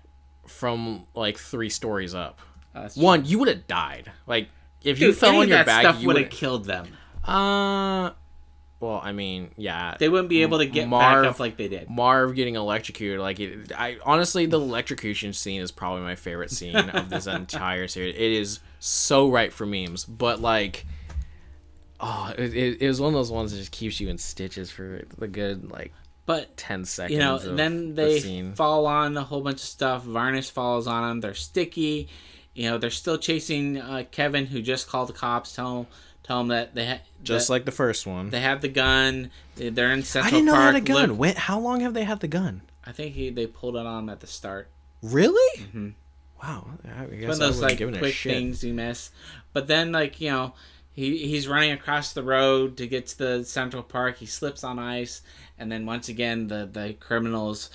From like three stories up. Oh, One, you would have died. Like if Dude, you fell on your back, stuff would have killed them. Uh, well, I mean, yeah, they wouldn't be able to get Marv, back up like they did. Marv getting electrocuted, like it, I honestly, the electrocution scene is probably my favorite scene of this *laughs* entire series. It is so right for memes, but like, oh, it, it, it was one of those ones that just keeps you in stitches for the good like but 10 seconds. You know, then they the fall on a whole bunch of stuff. Varnish falls on them. They're sticky. You know, they're still chasing uh, Kevin, who just called the cops. Tell him Tell them that they ha- just that like the first one. They have the gun. They're in Central Park. I didn't know Park. they had a gun. When, how long have they had the gun? I think he, they pulled it on at the start. Really? Mm-hmm. Wow. I guess One of those like quick things you miss. But then like you know he he's running across the road to get to the Central Park. He slips on ice, and then once again the the criminals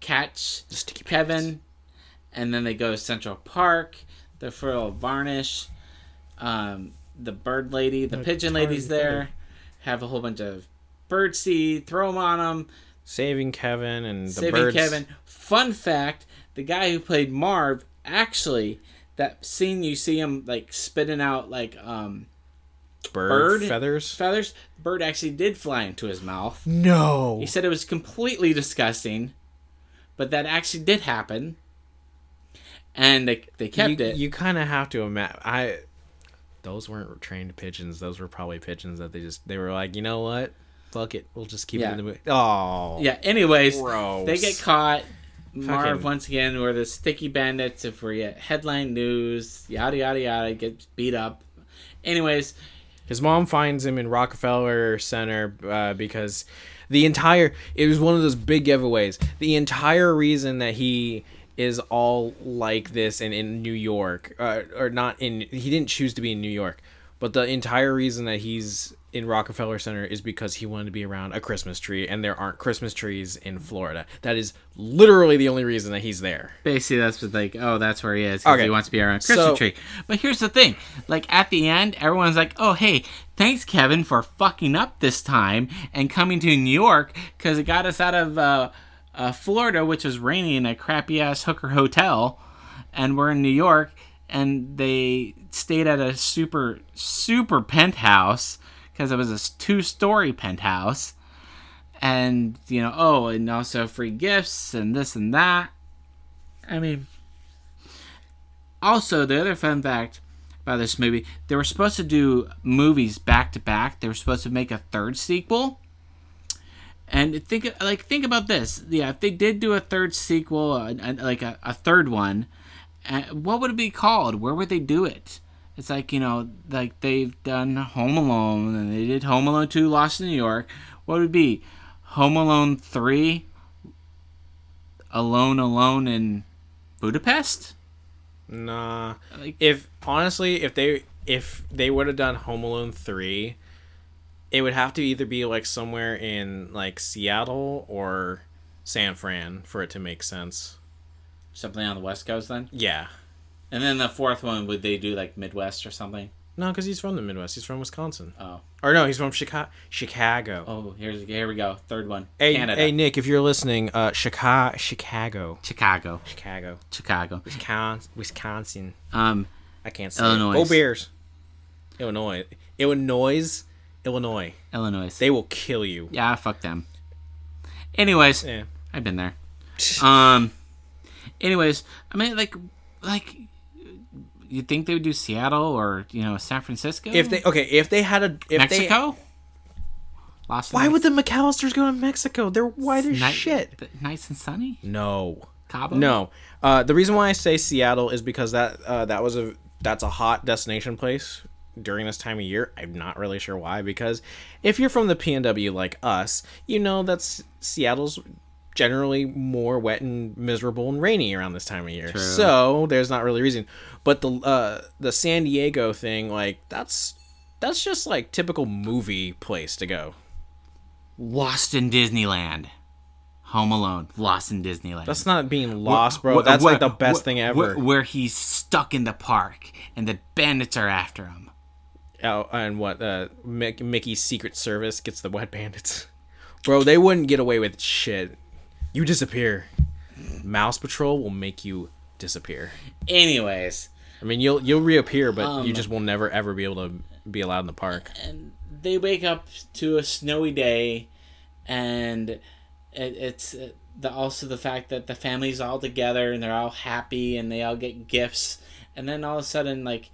catch Sticky Kevin, and then they go to Central Park. They're full of varnish. Um, the bird lady, the, the pigeon lady's there. Have a whole bunch of bird seed, throw them on them. Saving Kevin and the Saving birds. Kevin. Fun fact: the guy who played Marv actually that scene you see him like spitting out like um bird, feathers. Feathers. Bird actually did fly into his mouth. No. He said it was completely disgusting, but that actually did happen. And they they kept you, it. You kind of have to imagine. I. Those weren't trained pigeons. Those were probably pigeons that they just they were like, you know what, fuck it, we'll just keep Yeah. it in the movie. Oh. yeah. Anyways, Gross. they get caught. Marv Fucking- once again, were the sticky bandits. If we get headline news, yada yada yada, gets beat up. Anyways, His mom finds him in Rockefeller Center uh, because the entire it was one of those big giveaways. The entire reason that he is all like this and in New York, uh, or not in, he didn't choose to be in New York, but the entire reason that he's in Rockefeller Center is because he wanted to be around a Christmas tree, and there aren't Christmas trees in Florida. That is literally the only reason that he's there. basically that's like oh that's where he is 'cause Okay. he wants to be around a Christmas So- tree. But here's the thing, like at the end, everyone's like, oh hey, thanks Kevin for fucking up this time and coming to New York because it got us out of uh, uh, Florida, which was rainy in a crappy ass hooker hotel, and we're in New York, and they stayed at a super super penthouse because it was a two story penthouse. And you know, oh, and also free gifts and this and that. I mean, also the other fun fact about this movie, they were supposed to do movies back to back. They were supposed to make a third sequel. And think like think about this. Yeah, if they did do a third sequel, uh, like a, a third one, uh, what would it be called? Where would they do it? It's like you know, like they've done Home Alone and they did Home Alone Two, Lost in New York. What would it be? Home Alone Three, Alone Alone in Budapest. Nah. Like, if honestly, if they if they would have done Home Alone three, it would have to either be like somewhere in like Seattle or San Fran for it to make sense. something on the West Coast then. Yeah. And then the fourth one, would they do like Midwest or something? No, because he's from the Midwest. He's from Wisconsin. Oh, Or no, he's from Chicago. Chicago. oh, here's here we go. Third one. hey, Canada. hey, Nick, if you're listening, uh, Chicago, Chicago, Chicago. Chicago, Chicago. Wisconsin, Wisconsin. Um, I can't say. Illinois. It. Go Bears. Illinois, Illinois, Illinois. Illinois. They will kill you. yeah, fuck them. Anyways, Yeah. I've been there. *laughs* Um. Anyways, I mean, like, like, you think they would do Seattle or you know San Francisco? If they okay, if they had a if they Mexico. Lost. Why would the McAllisters go to Mexico? They're white as nice, shit. Nice and sunny. No. Cabo. No. Uh, the reason why I say Seattle is because that uh, that was a that's a hot destination place during this time of year. I'm not really sure why because if you're from the PNW like us, you know that's Seattle's generally more wet and miserable and rainy around this time of year. True. So there's not really a reason. But the uh, the San Diego thing, like that's that's just like typical movie place to go. Lost in Disneyland. Home Alone. Lost in Disneyland. That's not being lost, bro. Wh- That's wh- like the best thing ever. Where he's stuck in the park and the bandits are after him. Oh, and what? Uh, Mick, Mickey's Secret Service gets the wet bandits. *laughs* Bro, they wouldn't get away with shit. You disappear. Mouse Patrol will make you disappear. Anyways, I mean, you'll you'll reappear, but Um, you just will never ever be able to be allowed in the park. and they wake up to a snowy day, and it, it's uh, the also the fact that the family's all together and they're all happy and they all get gifts, and then all of a sudden, like,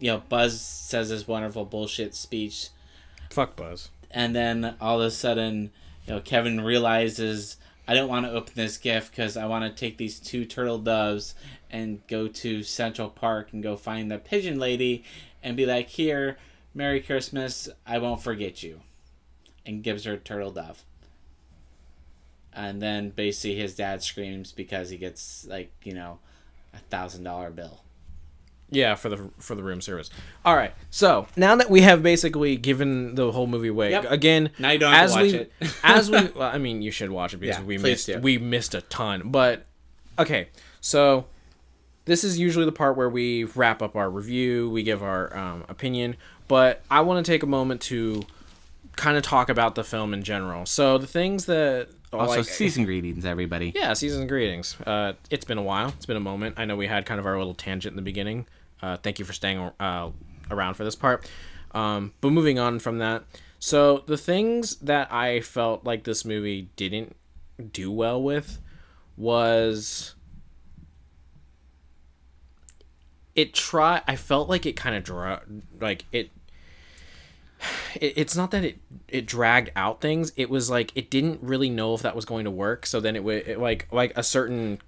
you know, Buzz says this wonderful bullshit speech, Fuck Buzz. and then all of a sudden, you know, Kevin realizes I don't want to open this gift because I want to take these two turtle doves and go to Central Park and go find the pigeon lady and be like, "Here, Merry Christmas. I won't forget you," and gives her a turtle dove. And then basically his dad screams because he gets like you know a thousand dollar bill. Yeah, for the for the room service. All right. So now that we have basically given the whole movie away, Yep. again, Now you don't have as to watch we it. *laughs* as we, *laughs* well, I mean, you should watch it because Yeah, we missed do. we missed a ton. But okay, so this is usually the part where we wrap up our review, we give our um, opinion. But I want to take a moment to kind of talk about the film in general. So the things that Also, like, season greetings, everybody. yeah, season greetings. Uh, it's been a while. It's been a moment. I know we had kind of our little tangent in the beginning. Uh, thank you for staying uh, around for this part. Um, but moving on from that, so the things that I felt like this movie didn't do well with was it try I felt like it kind of dra- like it, it it's not that it it dragged out things it was like it didn't really know if that was going to work so then it would like like a certain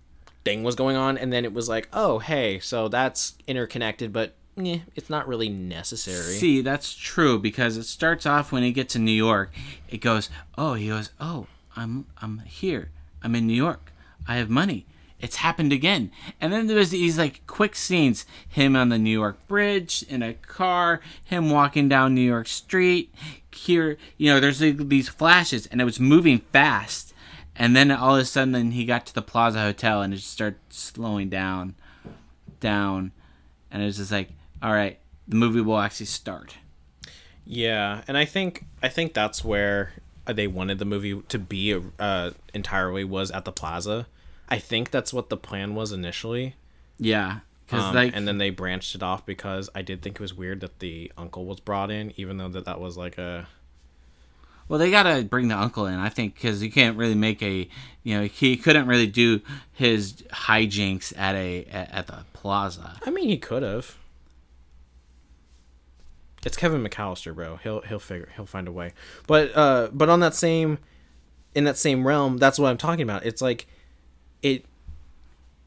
thing was going on and then it was like oh hey so that's interconnected but eh, it's not really necessary See, that's true because it starts off when he gets to New York. It goes, oh, he goes, oh, I'm I'm here. I'm in New York. I have money. It's happened again. And then there's these like quick scenes: him on the New York Bridge in a car, him walking down New York Street. Here, you know, there's like, these flashes, and it was moving fast. And then all of a sudden, then he got to the Plaza Hotel, and it just started slowing down, down, and it was just like, all right, the movie will actually start. Yeah, and I think I think that's where they wanted the movie to be uh, entirely was at the plaza. I think that's what the plan was initially. Yeah, because Um, like, and then they branched it off because I did think it was weird that the uncle was brought in, even though that that was like a well, they gotta bring the uncle in. I think because you can't really make a, you know, he couldn't really do his hijinks at a at, at the plaza. I mean, he could have. It's Kevin McAllister, bro. He'll he'll figure he'll find a way. But uh, but on that same, in that same realm, that's what I'm talking about. It's like, it,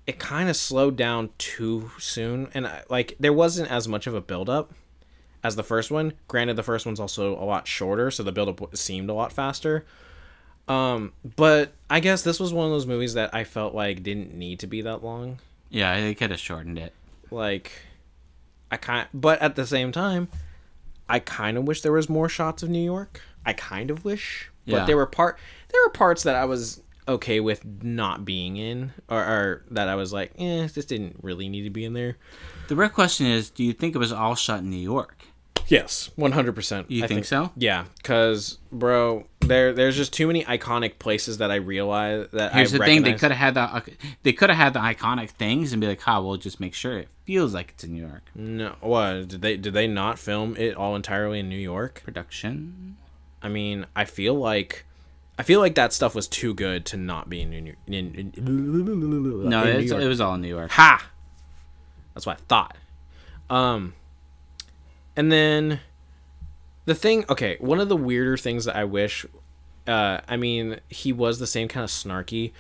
it kind of slowed down too soon, and I, like there wasn't as much of a build up as the first one. Granted, the first one's also a lot shorter, so the build up seemed a lot faster. Um, but I guess this was one of those movies that I felt like didn't need to be that long Yeah, they could have shortened it. like i kind but at the same time i kind of wish there was more shots of new york i kind of wish Yeah. but there were part there were parts that i was okay with not being in or, or that i was like eh this didn't really need to be in there The real question is, do you think it was all shot in New York? Yes 100% You I think so? yeah because bro there there's just too many iconic places that i realize that Here's I the thing: they could have had the they could have had the iconic things and be like, "Ha, we'll just make sure it feels like it's in New York." no what did they did they not film it all entirely in new york Production. I mean, I feel like I feel like that stuff was too good to not be in New in, in, in, No, New York. it was all in New York. ha. That's what I thought. Um, and then the thing. Okay, one of the weirder things that I wish. Uh, I mean, he was the same kind of snarky,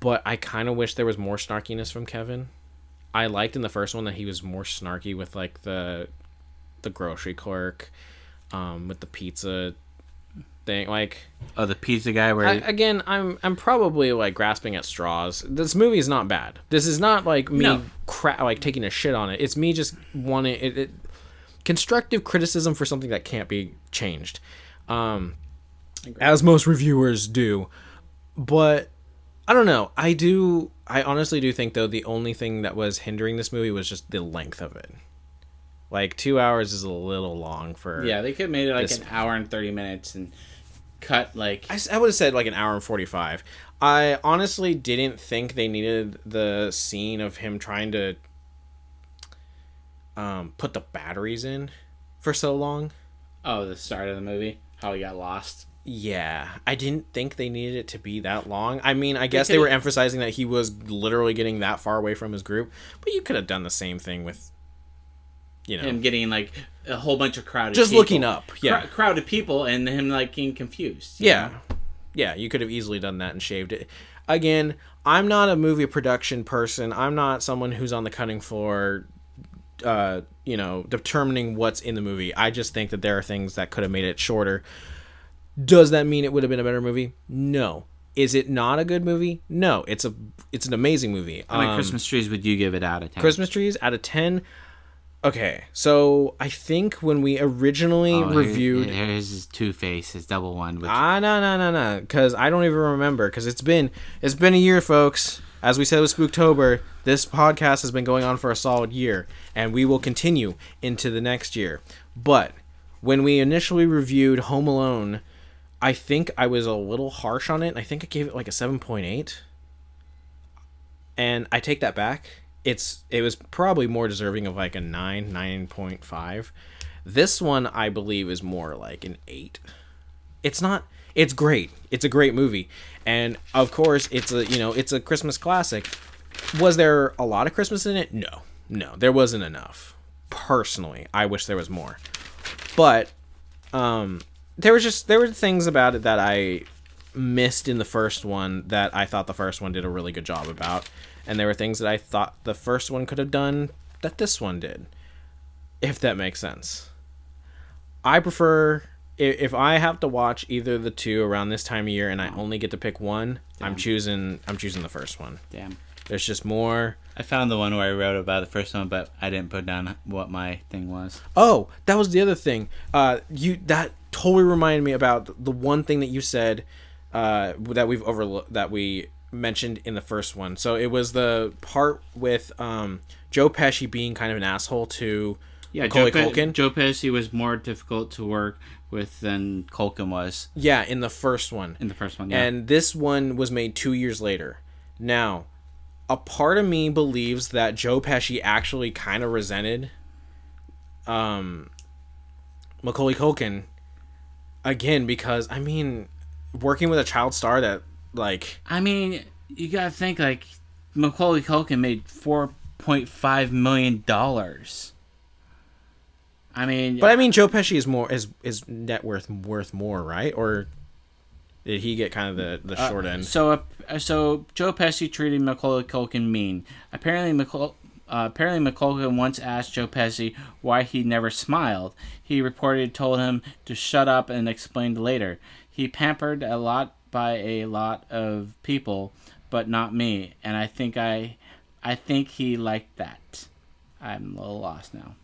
but I kind of wish there was more snarkiness from Kevin. I liked in the first one that he was more snarky with like the the grocery clerk, um, with the pizza thing. Like Oh, the pizza guy where I, again, I'm I'm probably like grasping at straws. This movie is not bad. This is not like me No. cra- like taking a shit on it. It's me just wanting it, it constructive criticism for something that can't be changed, um, as most reviewers do. But I don't know. I do. I honestly do think though the only thing that was hindering this movie was just the length of it. Like two hours is a little long for. yeah, they could have made it like an hour and thirty minutes and cut like I would have said like an hour and 45. I honestly didn't think they needed the scene of him trying to um, put the batteries in for so long. oh the start of the movie how he got lost. Yeah, I didn't think they needed it to be that long. I mean, I guess they were emphasizing that he was literally getting that far away from his group, but you could have done the same thing with, you know, Him getting like a whole bunch of crowded just people. looking up. Yeah, Cr- crowded people and him like getting confused. Yeah. know? Yeah, you could have easily done that and shaved it. Again, I'm not a movie production person. I'm not someone who's on the cutting floor uh, you know, determining what's in the movie. I just think that there are things that could have made it shorter. Does that mean it would have been a better movie? No. Is it not a good movie? No. It's a it's an amazing movie. How many Um, Christmas trees would you give it out of ten? Christmas trees out of 10. Okay. So, I think when we originally Oh, reviewed Here, here's his Two Face, his double one. Which, Ah, no, no, no, no. Because I don't even remember. Because it's been it's been a year, folks. As we said with Spooktober, this podcast has been going on for a solid year, and we will continue into the next year. But when we initially reviewed Home Alone, I think I was a little harsh on it. I think I gave it like a seven point eight, and I take that back. It's it was probably more deserving of like a nine, nine point five. This one, I believe, is more like an eight. It's not. It's great. It's a great movie, and of course, it's a you know it's a Christmas classic. Was there a lot of Christmas in it? No, no, there wasn't enough. Personally, I wish there was more, but um, there was just there were things about it that I missed in the first one that I thought the first one did a really good job about, and there were things that I thought the first one could have done that this one did, if that makes sense. I prefer if I have to watch either the two around this time of year and I only get to pick one, Damn. I'm choosing I'm choosing the first one. Damn. There's just more. I found the one where I wrote about the first one, but I didn't put down what my thing was. Oh, that was the other thing. Uh, you that totally reminded me about the one thing that you said uh, that we've overlooked that we mentioned in the first one. So it was the part with um, Joe Pesci being kind of an asshole to yeah, Joe, Pe- Joe Pesci was more difficult to work with than Culkin was. Yeah, in the first one. In the first one, yeah. And this one was made two years later. Now, a part of me believes that Joe Pesci actually kind of resented um, Macaulay Culkin again because I mean, working with a child star that like I mean, you gotta think like Macaulay Culkin made four point five million dollars. I mean, but I mean, Joe Pesci is more is is net worth worth more, right? Or did he get kind of the the uh, short end? So, uh, so Joe Pesci treated Macaulay Culkin mean. Apparently, Macaulay. Uh, apparently, Macaulay once asked Joe Pesci why he never smiled. He reportedly told him to shut up and explained later. He pampered a lot by a lot of people, but not me. And I think I, I think he liked that. I'm a little lost now.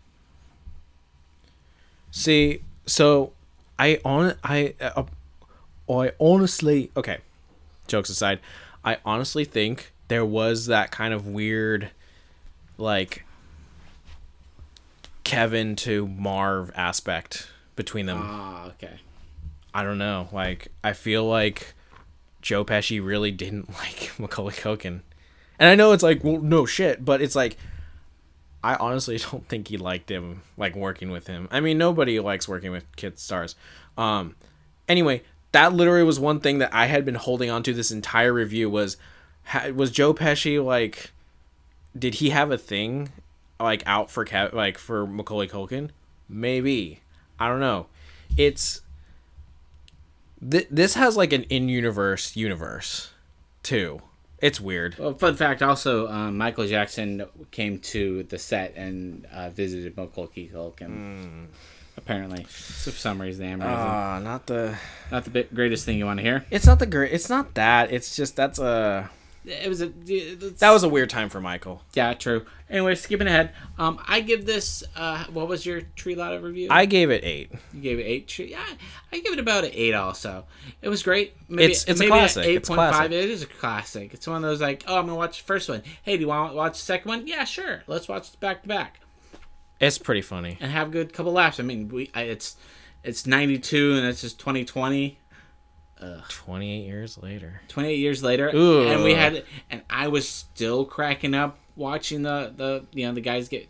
See, so I on I uh, I honestly okay. Jokes aside, I honestly think there was that kind of weird, like Kevin to Marv aspect between them. Ah, okay. I don't know. Like I feel like Joe Pesci really didn't *laughs* like Macaulay Culkin, and I know it's like well no shit, but it's like I honestly *laughs* don't think he liked him, like working with him. I mean, nobody likes working with kid stars. Um, anyway, that literally was one thing that I had been holding on to this entire review was was Joe Pesci like did he have a thing like out for Kev- like for Macaulay Culkin? Maybe. I don't know. It's th- this has like an in-universe universe too. It's weird. Well, fun fact also, um, Michael Jackson came to the set and uh, visited Macaulay Culkin. Mm. Apparently, so for some reason, Ah, uh, not the not the greatest thing you want to hear. It's not the great. It's not that. It's just that's a it was a that was a weird time for Michael. Yeah, true. Anyway, skipping ahead, um, I give this. Uh, what was your tree lot review? I gave it eight. You gave it eight. Tree, Yeah, I give it about an eight. Also, it was great. Maybe, it's it's maybe a classic. Eight point five. It is a classic. It's one of those like, oh, I'm gonna watch the first one. Hey, do you want to watch the second one? Yeah, sure. Let's watch it back to back. It's pretty funny and have a good couple laughs. I mean, we I, it's it's ninety two and it's just twenty twenty. Ugh. 28 years later. 28 years later Ooh. and we had and i was still cracking up watching the the you know the guys get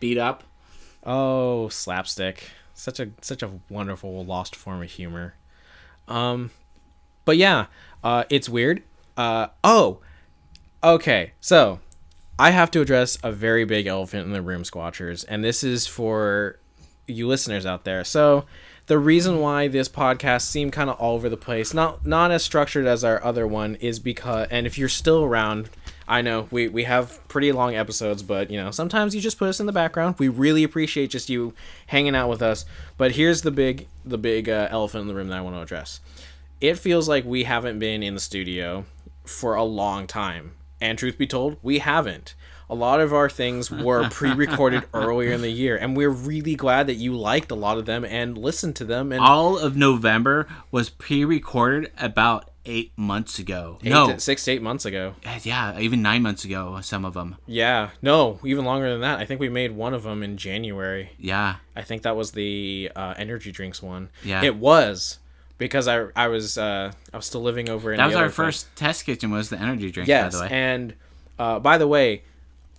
beat up. Oh slapstick. Such a such a wonderful lost form of humor. Um but yeah uh it's weird. Uh oh okay. So i have to address a very big elephant in the room squatchers and this is for you listeners out there. So the reason why this podcast seemed kind of all over the place, not not as structured as our other one, is because and if you're still around, I know we we have pretty long episodes, but you know sometimes you just put us in the background. We really appreciate just you hanging out with us. But here's the big the big uh, elephant in the room that I want to address. It feels like we haven't been in the studio for a long time, and truth be told, we haven't a lot of our things were pre-recorded *laughs* earlier in the year and we're really glad that you liked a lot of them and listened to them and all of november was pre-recorded about eight months ago eight no to, six to eight months ago uh, yeah even nine months ago some of them yeah no even longer than that i think we made one of them in january yeah i think that was the uh, energy drinks one yeah it was because I I was uh, I was still living over in. That was our first test kitchen. Was the energy drink? Yes, by the way. and uh, by the way,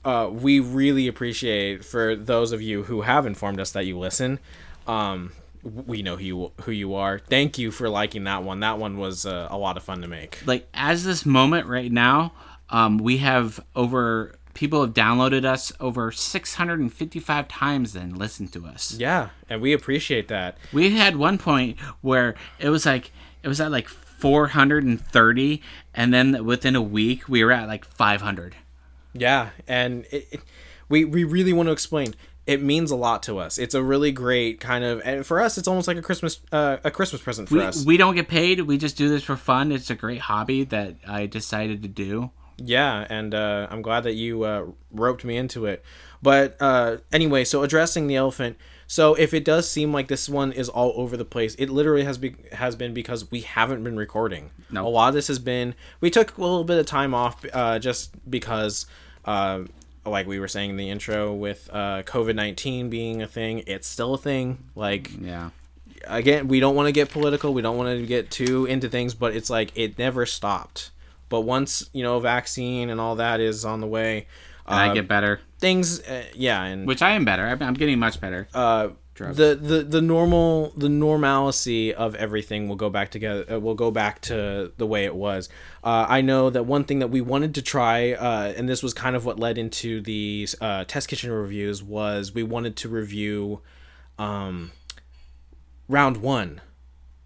uh, we really appreciate for those of you who have informed us that you listen. Um, we know who you who you are. Thank you for liking that one. That one was uh, a lot of fun to make. Like as this moment right now, um, we have over people have downloaded us over 655 times and listened to us. Yeah, and we appreciate that. We had one point where it was like it was at like 430 and then within a week we were at like 500. Yeah, and it, it, we we really want to explain it means a lot to us. It's a really great kind of, and for us, it's almost like a Christmas uh, a Christmas present for we, us. We don't get paid. We just do this for fun. It's a great hobby that I decided to do. Yeah, and uh, I'm glad that you uh, roped me into it. But uh, anyway, so addressing the elephant. So if it does seem like this one is all over the place, it literally has be- has been because we haven't been recording. No. A lot of this has been we took a little bit of time off uh, just because uh, like we were saying in the intro with uh, COVID nineteen being a thing, it's still a thing. Like yeah. Again, we don't want to get political. We don't want to get too into things, but it's like it never stopped. But once you know, vaccine and all that is on the way, and uh, I get better. Things, uh, yeah, and which I am better. I'm getting much better. Uh, drugs. The, the the normal the normalcy of everything will go back together. Uh, will go back to the way it was. Uh, I know that one thing that we wanted to try, uh, and this was kind of what led into the uh, test kitchen reviews, was we wanted to review um, round one.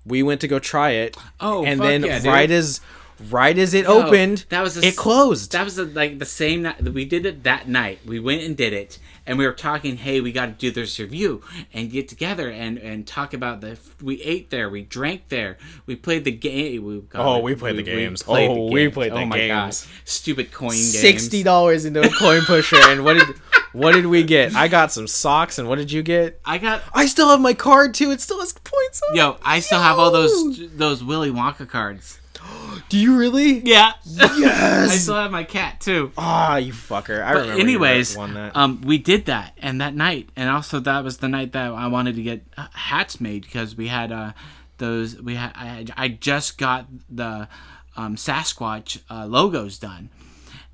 We went to go try it. Oh, and then yeah, right dude. as right as it opened, that was a, it closed. That was a, like the same night. We did it that night. We went and did it, and we were talking. Hey, we got to do this review and get together and and talk about the. We ate there. We drank there. We played the game. We oh, we played we, the games. We played oh, the games. we played the oh, oh my games. God. Stupid coin games. Sixty dollars into a coin pusher, and what did? What did we get? I got some socks, and what did you get? I got. I still have my card too. It still has points on. Yo, I still Yo. have all those those Willy Wonka cards. *gasps* Do you really? Yeah. Yes. *laughs* I still have my cat too. Ah, oh, you fucker! I but remember. Anyways, um, we did that, and that night, and also that was the night that I wanted to get uh, hats made because we had uh, those. We had I, I just got the um, Sasquatch uh, logos done,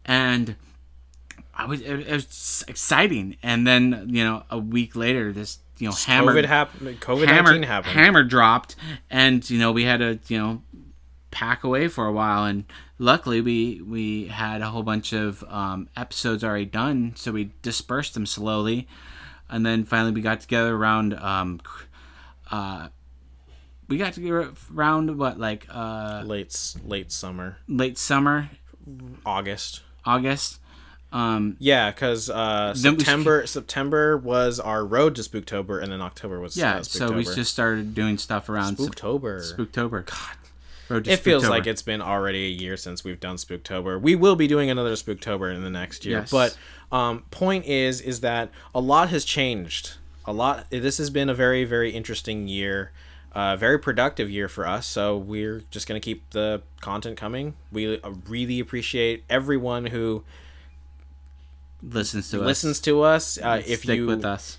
and. I was it, it was exciting, and then you know a week later, this you know hammer COVID happened. COVID hammer, happened. Hammer dropped, and you know we had to you know pack away for a while and luckily we we had a whole bunch of um, episodes already done so we dispersed them slowly and then finally we got together around um, uh, we got together around what like uh, late late summer late summer august august um, yeah, because uh, September September was our road to Spooktober, and then October was yeah. Uh, so we just started doing stuff around Spooktober. Spooktober. God, it feels like it's been already a year since we've done Spooktober. We will be doing another Spooktober in the next year. Yes. But um, point is, is that a lot has changed. A lot. This has been a very, very interesting year. Uh, very productive year for us. So we're just gonna keep the content coming. We uh, really appreciate everyone who listens to listens us. to us. Uh, if Stick you with us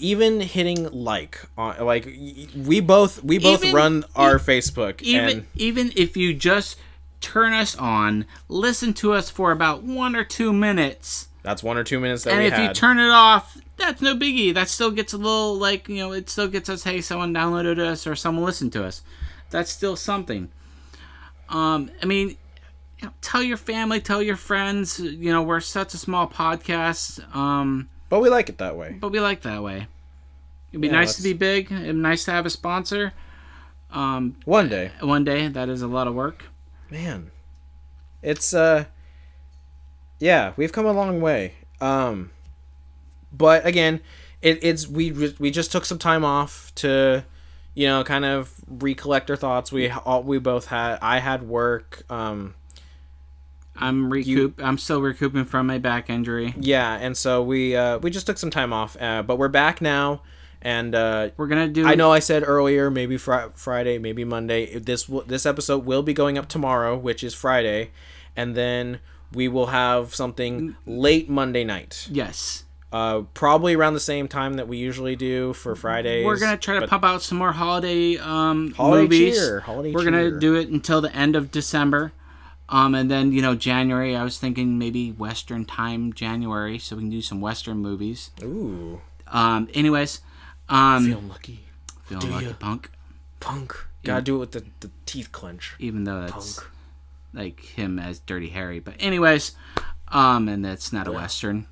even hitting like on like we both we both even, run our Facebook even and, even if you just turn us on, listen to us for about one or two minutes. That's one or two minutes that and if had. you turn it off, that's no biggie. That still gets a little like you know, it still gets us. Hey, someone downloaded us or someone listened to us. That's still something. Um, I mean, you know, tell your family, tell your friends. You know, we're such a small podcast. Um, but we like it that way. But we like that way. It'd be yeah, nice to be big. It'd be nice to have a sponsor. Um, one day. One day. That is a lot of work. Man, it's uh, yeah, we've come a long way. Um, but again, it, it's we we just took some time off to, you know, kind of recollect our thoughts. We all we both had. I had work. Um, I'm recoup. You, I'm still recouping from my back injury. Yeah, and so we uh, we just took some time off, uh, but we're back now, and uh, we're gonna do. I know I said earlier, maybe fr- Friday, maybe Monday. This w- this episode will be going up tomorrow, which is Friday, and then we will have something late Monday night. Yes. Uh, probably around the same time that we usually do for Fridays. We're gonna try to pump out some more holiday um holiday movies. Cheer, holiday We're cheer. gonna do it until the end of December. Um, and then you know January, I was thinking maybe Western time January, so we can do some Western movies. Ooh. Um, anyways, um, Feeling lucky. feeling do like ya? a punk, Punk. Gotta do it with the, the teeth clench. even though that's Punk. like him as Dirty Harry. But anyways, um, and that's not a Western.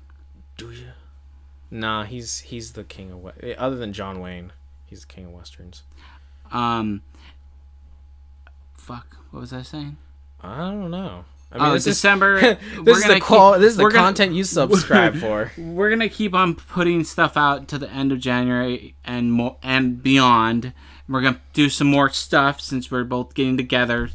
Do you? Nah, he's he's the king of we- other than John Wayne. He's the king of westerns. Um, fuck, what was I saying? I don't know. I oh, this is- December. *laughs* this we're is the qual- keep- This is the gonna- content you subscribe *laughs* for. we're gonna keep on putting stuff out to the end of January and more and beyond. We're gonna do some more stuff since we're both getting together,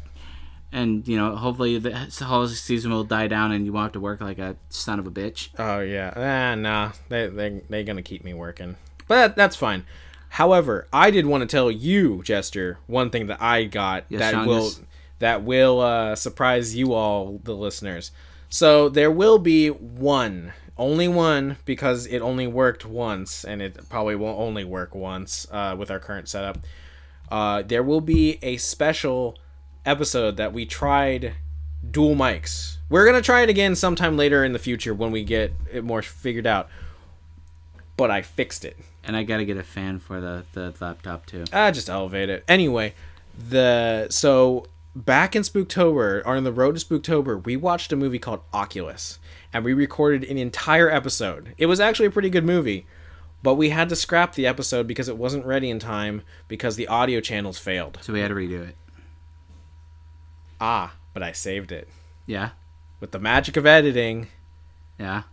and you know, hopefully the holiday season will die down and you won't have to work like a son of a bitch. Oh yeah, ah, nah, they they they gonna keep me working, but that, that's fine. However, I did want to tell you, Jester, one thing that I got Yes, that Sean, will. That will uh, surprise you all, the listeners. So there will be one, only one, because it only worked once, and it probably won't only work once uh, with our current setup. Uh, there will be a special episode that we tried dual mics. We're gonna try it again sometime later in the future when we get it more figured out. But I fixed it. And I gotta get a fan for the the laptop too. Ah, just elevate it. Anyway, the so back in Spooktober, or on the road to Spooktober, we watched a movie called Oculus, and we recorded an entire episode. It was actually a pretty good movie, but we had to scrap the episode because it wasn't ready in time because the audio channels failed. So we had to redo it. Ah, but I saved it. Yeah, With the magic of editing, yeah.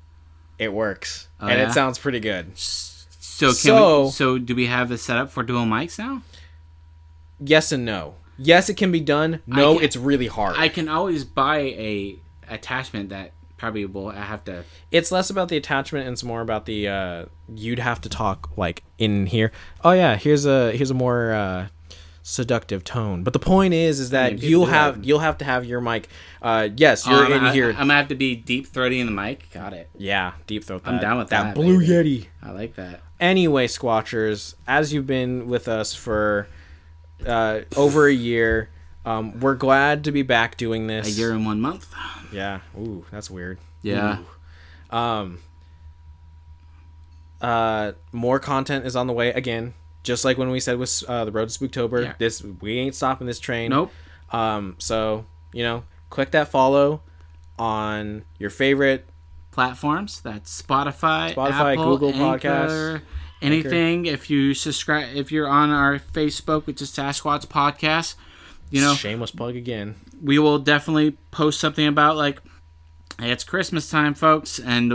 it works, Oh, and yeah? it sounds pretty good. So can So- we, so do we have the setup for dual mics now? Yes and no. Yes, it can be done. No, can- it's really hard. I can always buy a attachment that probably will I have to. it's less about the attachment and it's more about the uh you'd have to talk like in here oh yeah here's a here's a more uh seductive tone but the point is is that mean, you'll have that. you'll have to have your mic uh yes you're Um, in I, here I'm gonna have to be deep throating the mic. Got it. yeah deep throat I'm down with that, blue baby. yeti I like that. anyway squatchers as you've been with us for uh over a year um we're glad to be back doing this. A year and one month. yeah ooh that's weird Yeah. Um, uh, more content is on the way again. Just like when we said with uh, the road to Spooktober, Yeah. this we ain't stopping this train. Nope. Um, so you know, click that follow on your favorite. Platforms. That's Spotify, Spotify, Apple, Google Anchor, Podcasts. Anything. If you subscribe, if you're on our Facebook, which is Sasquatch Podcast, you know shameless plug again. we will definitely post something about like hey, it's Christmas time, folks, and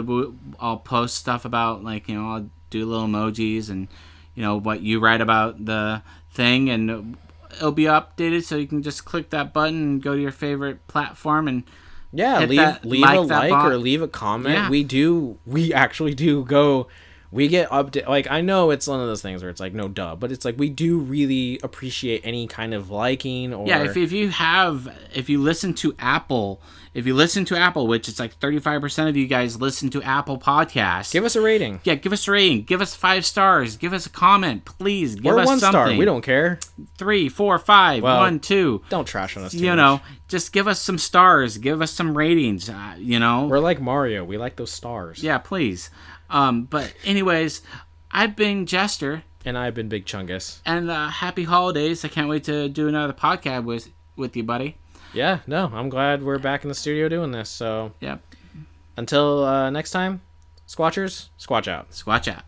I'll post stuff about like you know I'll do little emojis and you know what you write about the thing, and it'll be updated so you can just click that button and go to your favorite platform and Yeah, leave that leave like a like bot- or leave a comment. Yeah. We do. We actually do go. We get update. Like I know it's one of those things where it's like no duh, but it's like we do really appreciate any kind of liking or yeah. If if you have if you listen to Apple, if you listen to Apple, which it's like thirty five percent of you guys listen to Apple Podcasts. give us a rating. yeah, give us a rating. Give us five stars. Give us a comment, please. Give or us one something. star. We don't care. three, four, five, Well, one, two. Don't trash on us. You much. know, just give us some stars. Give us some ratings. Uh, you know, we're like Mario. We like those stars. yeah, please. Um, but anyways, I've been Jester, And I've been Big Chungus. and uh, happy holidays. I can't wait to do another podcast with with you, buddy. Yeah. No, I'm glad we're back in the studio doing this. So Yep. until uh, next time, Squatchers, squatch out. Squatch out.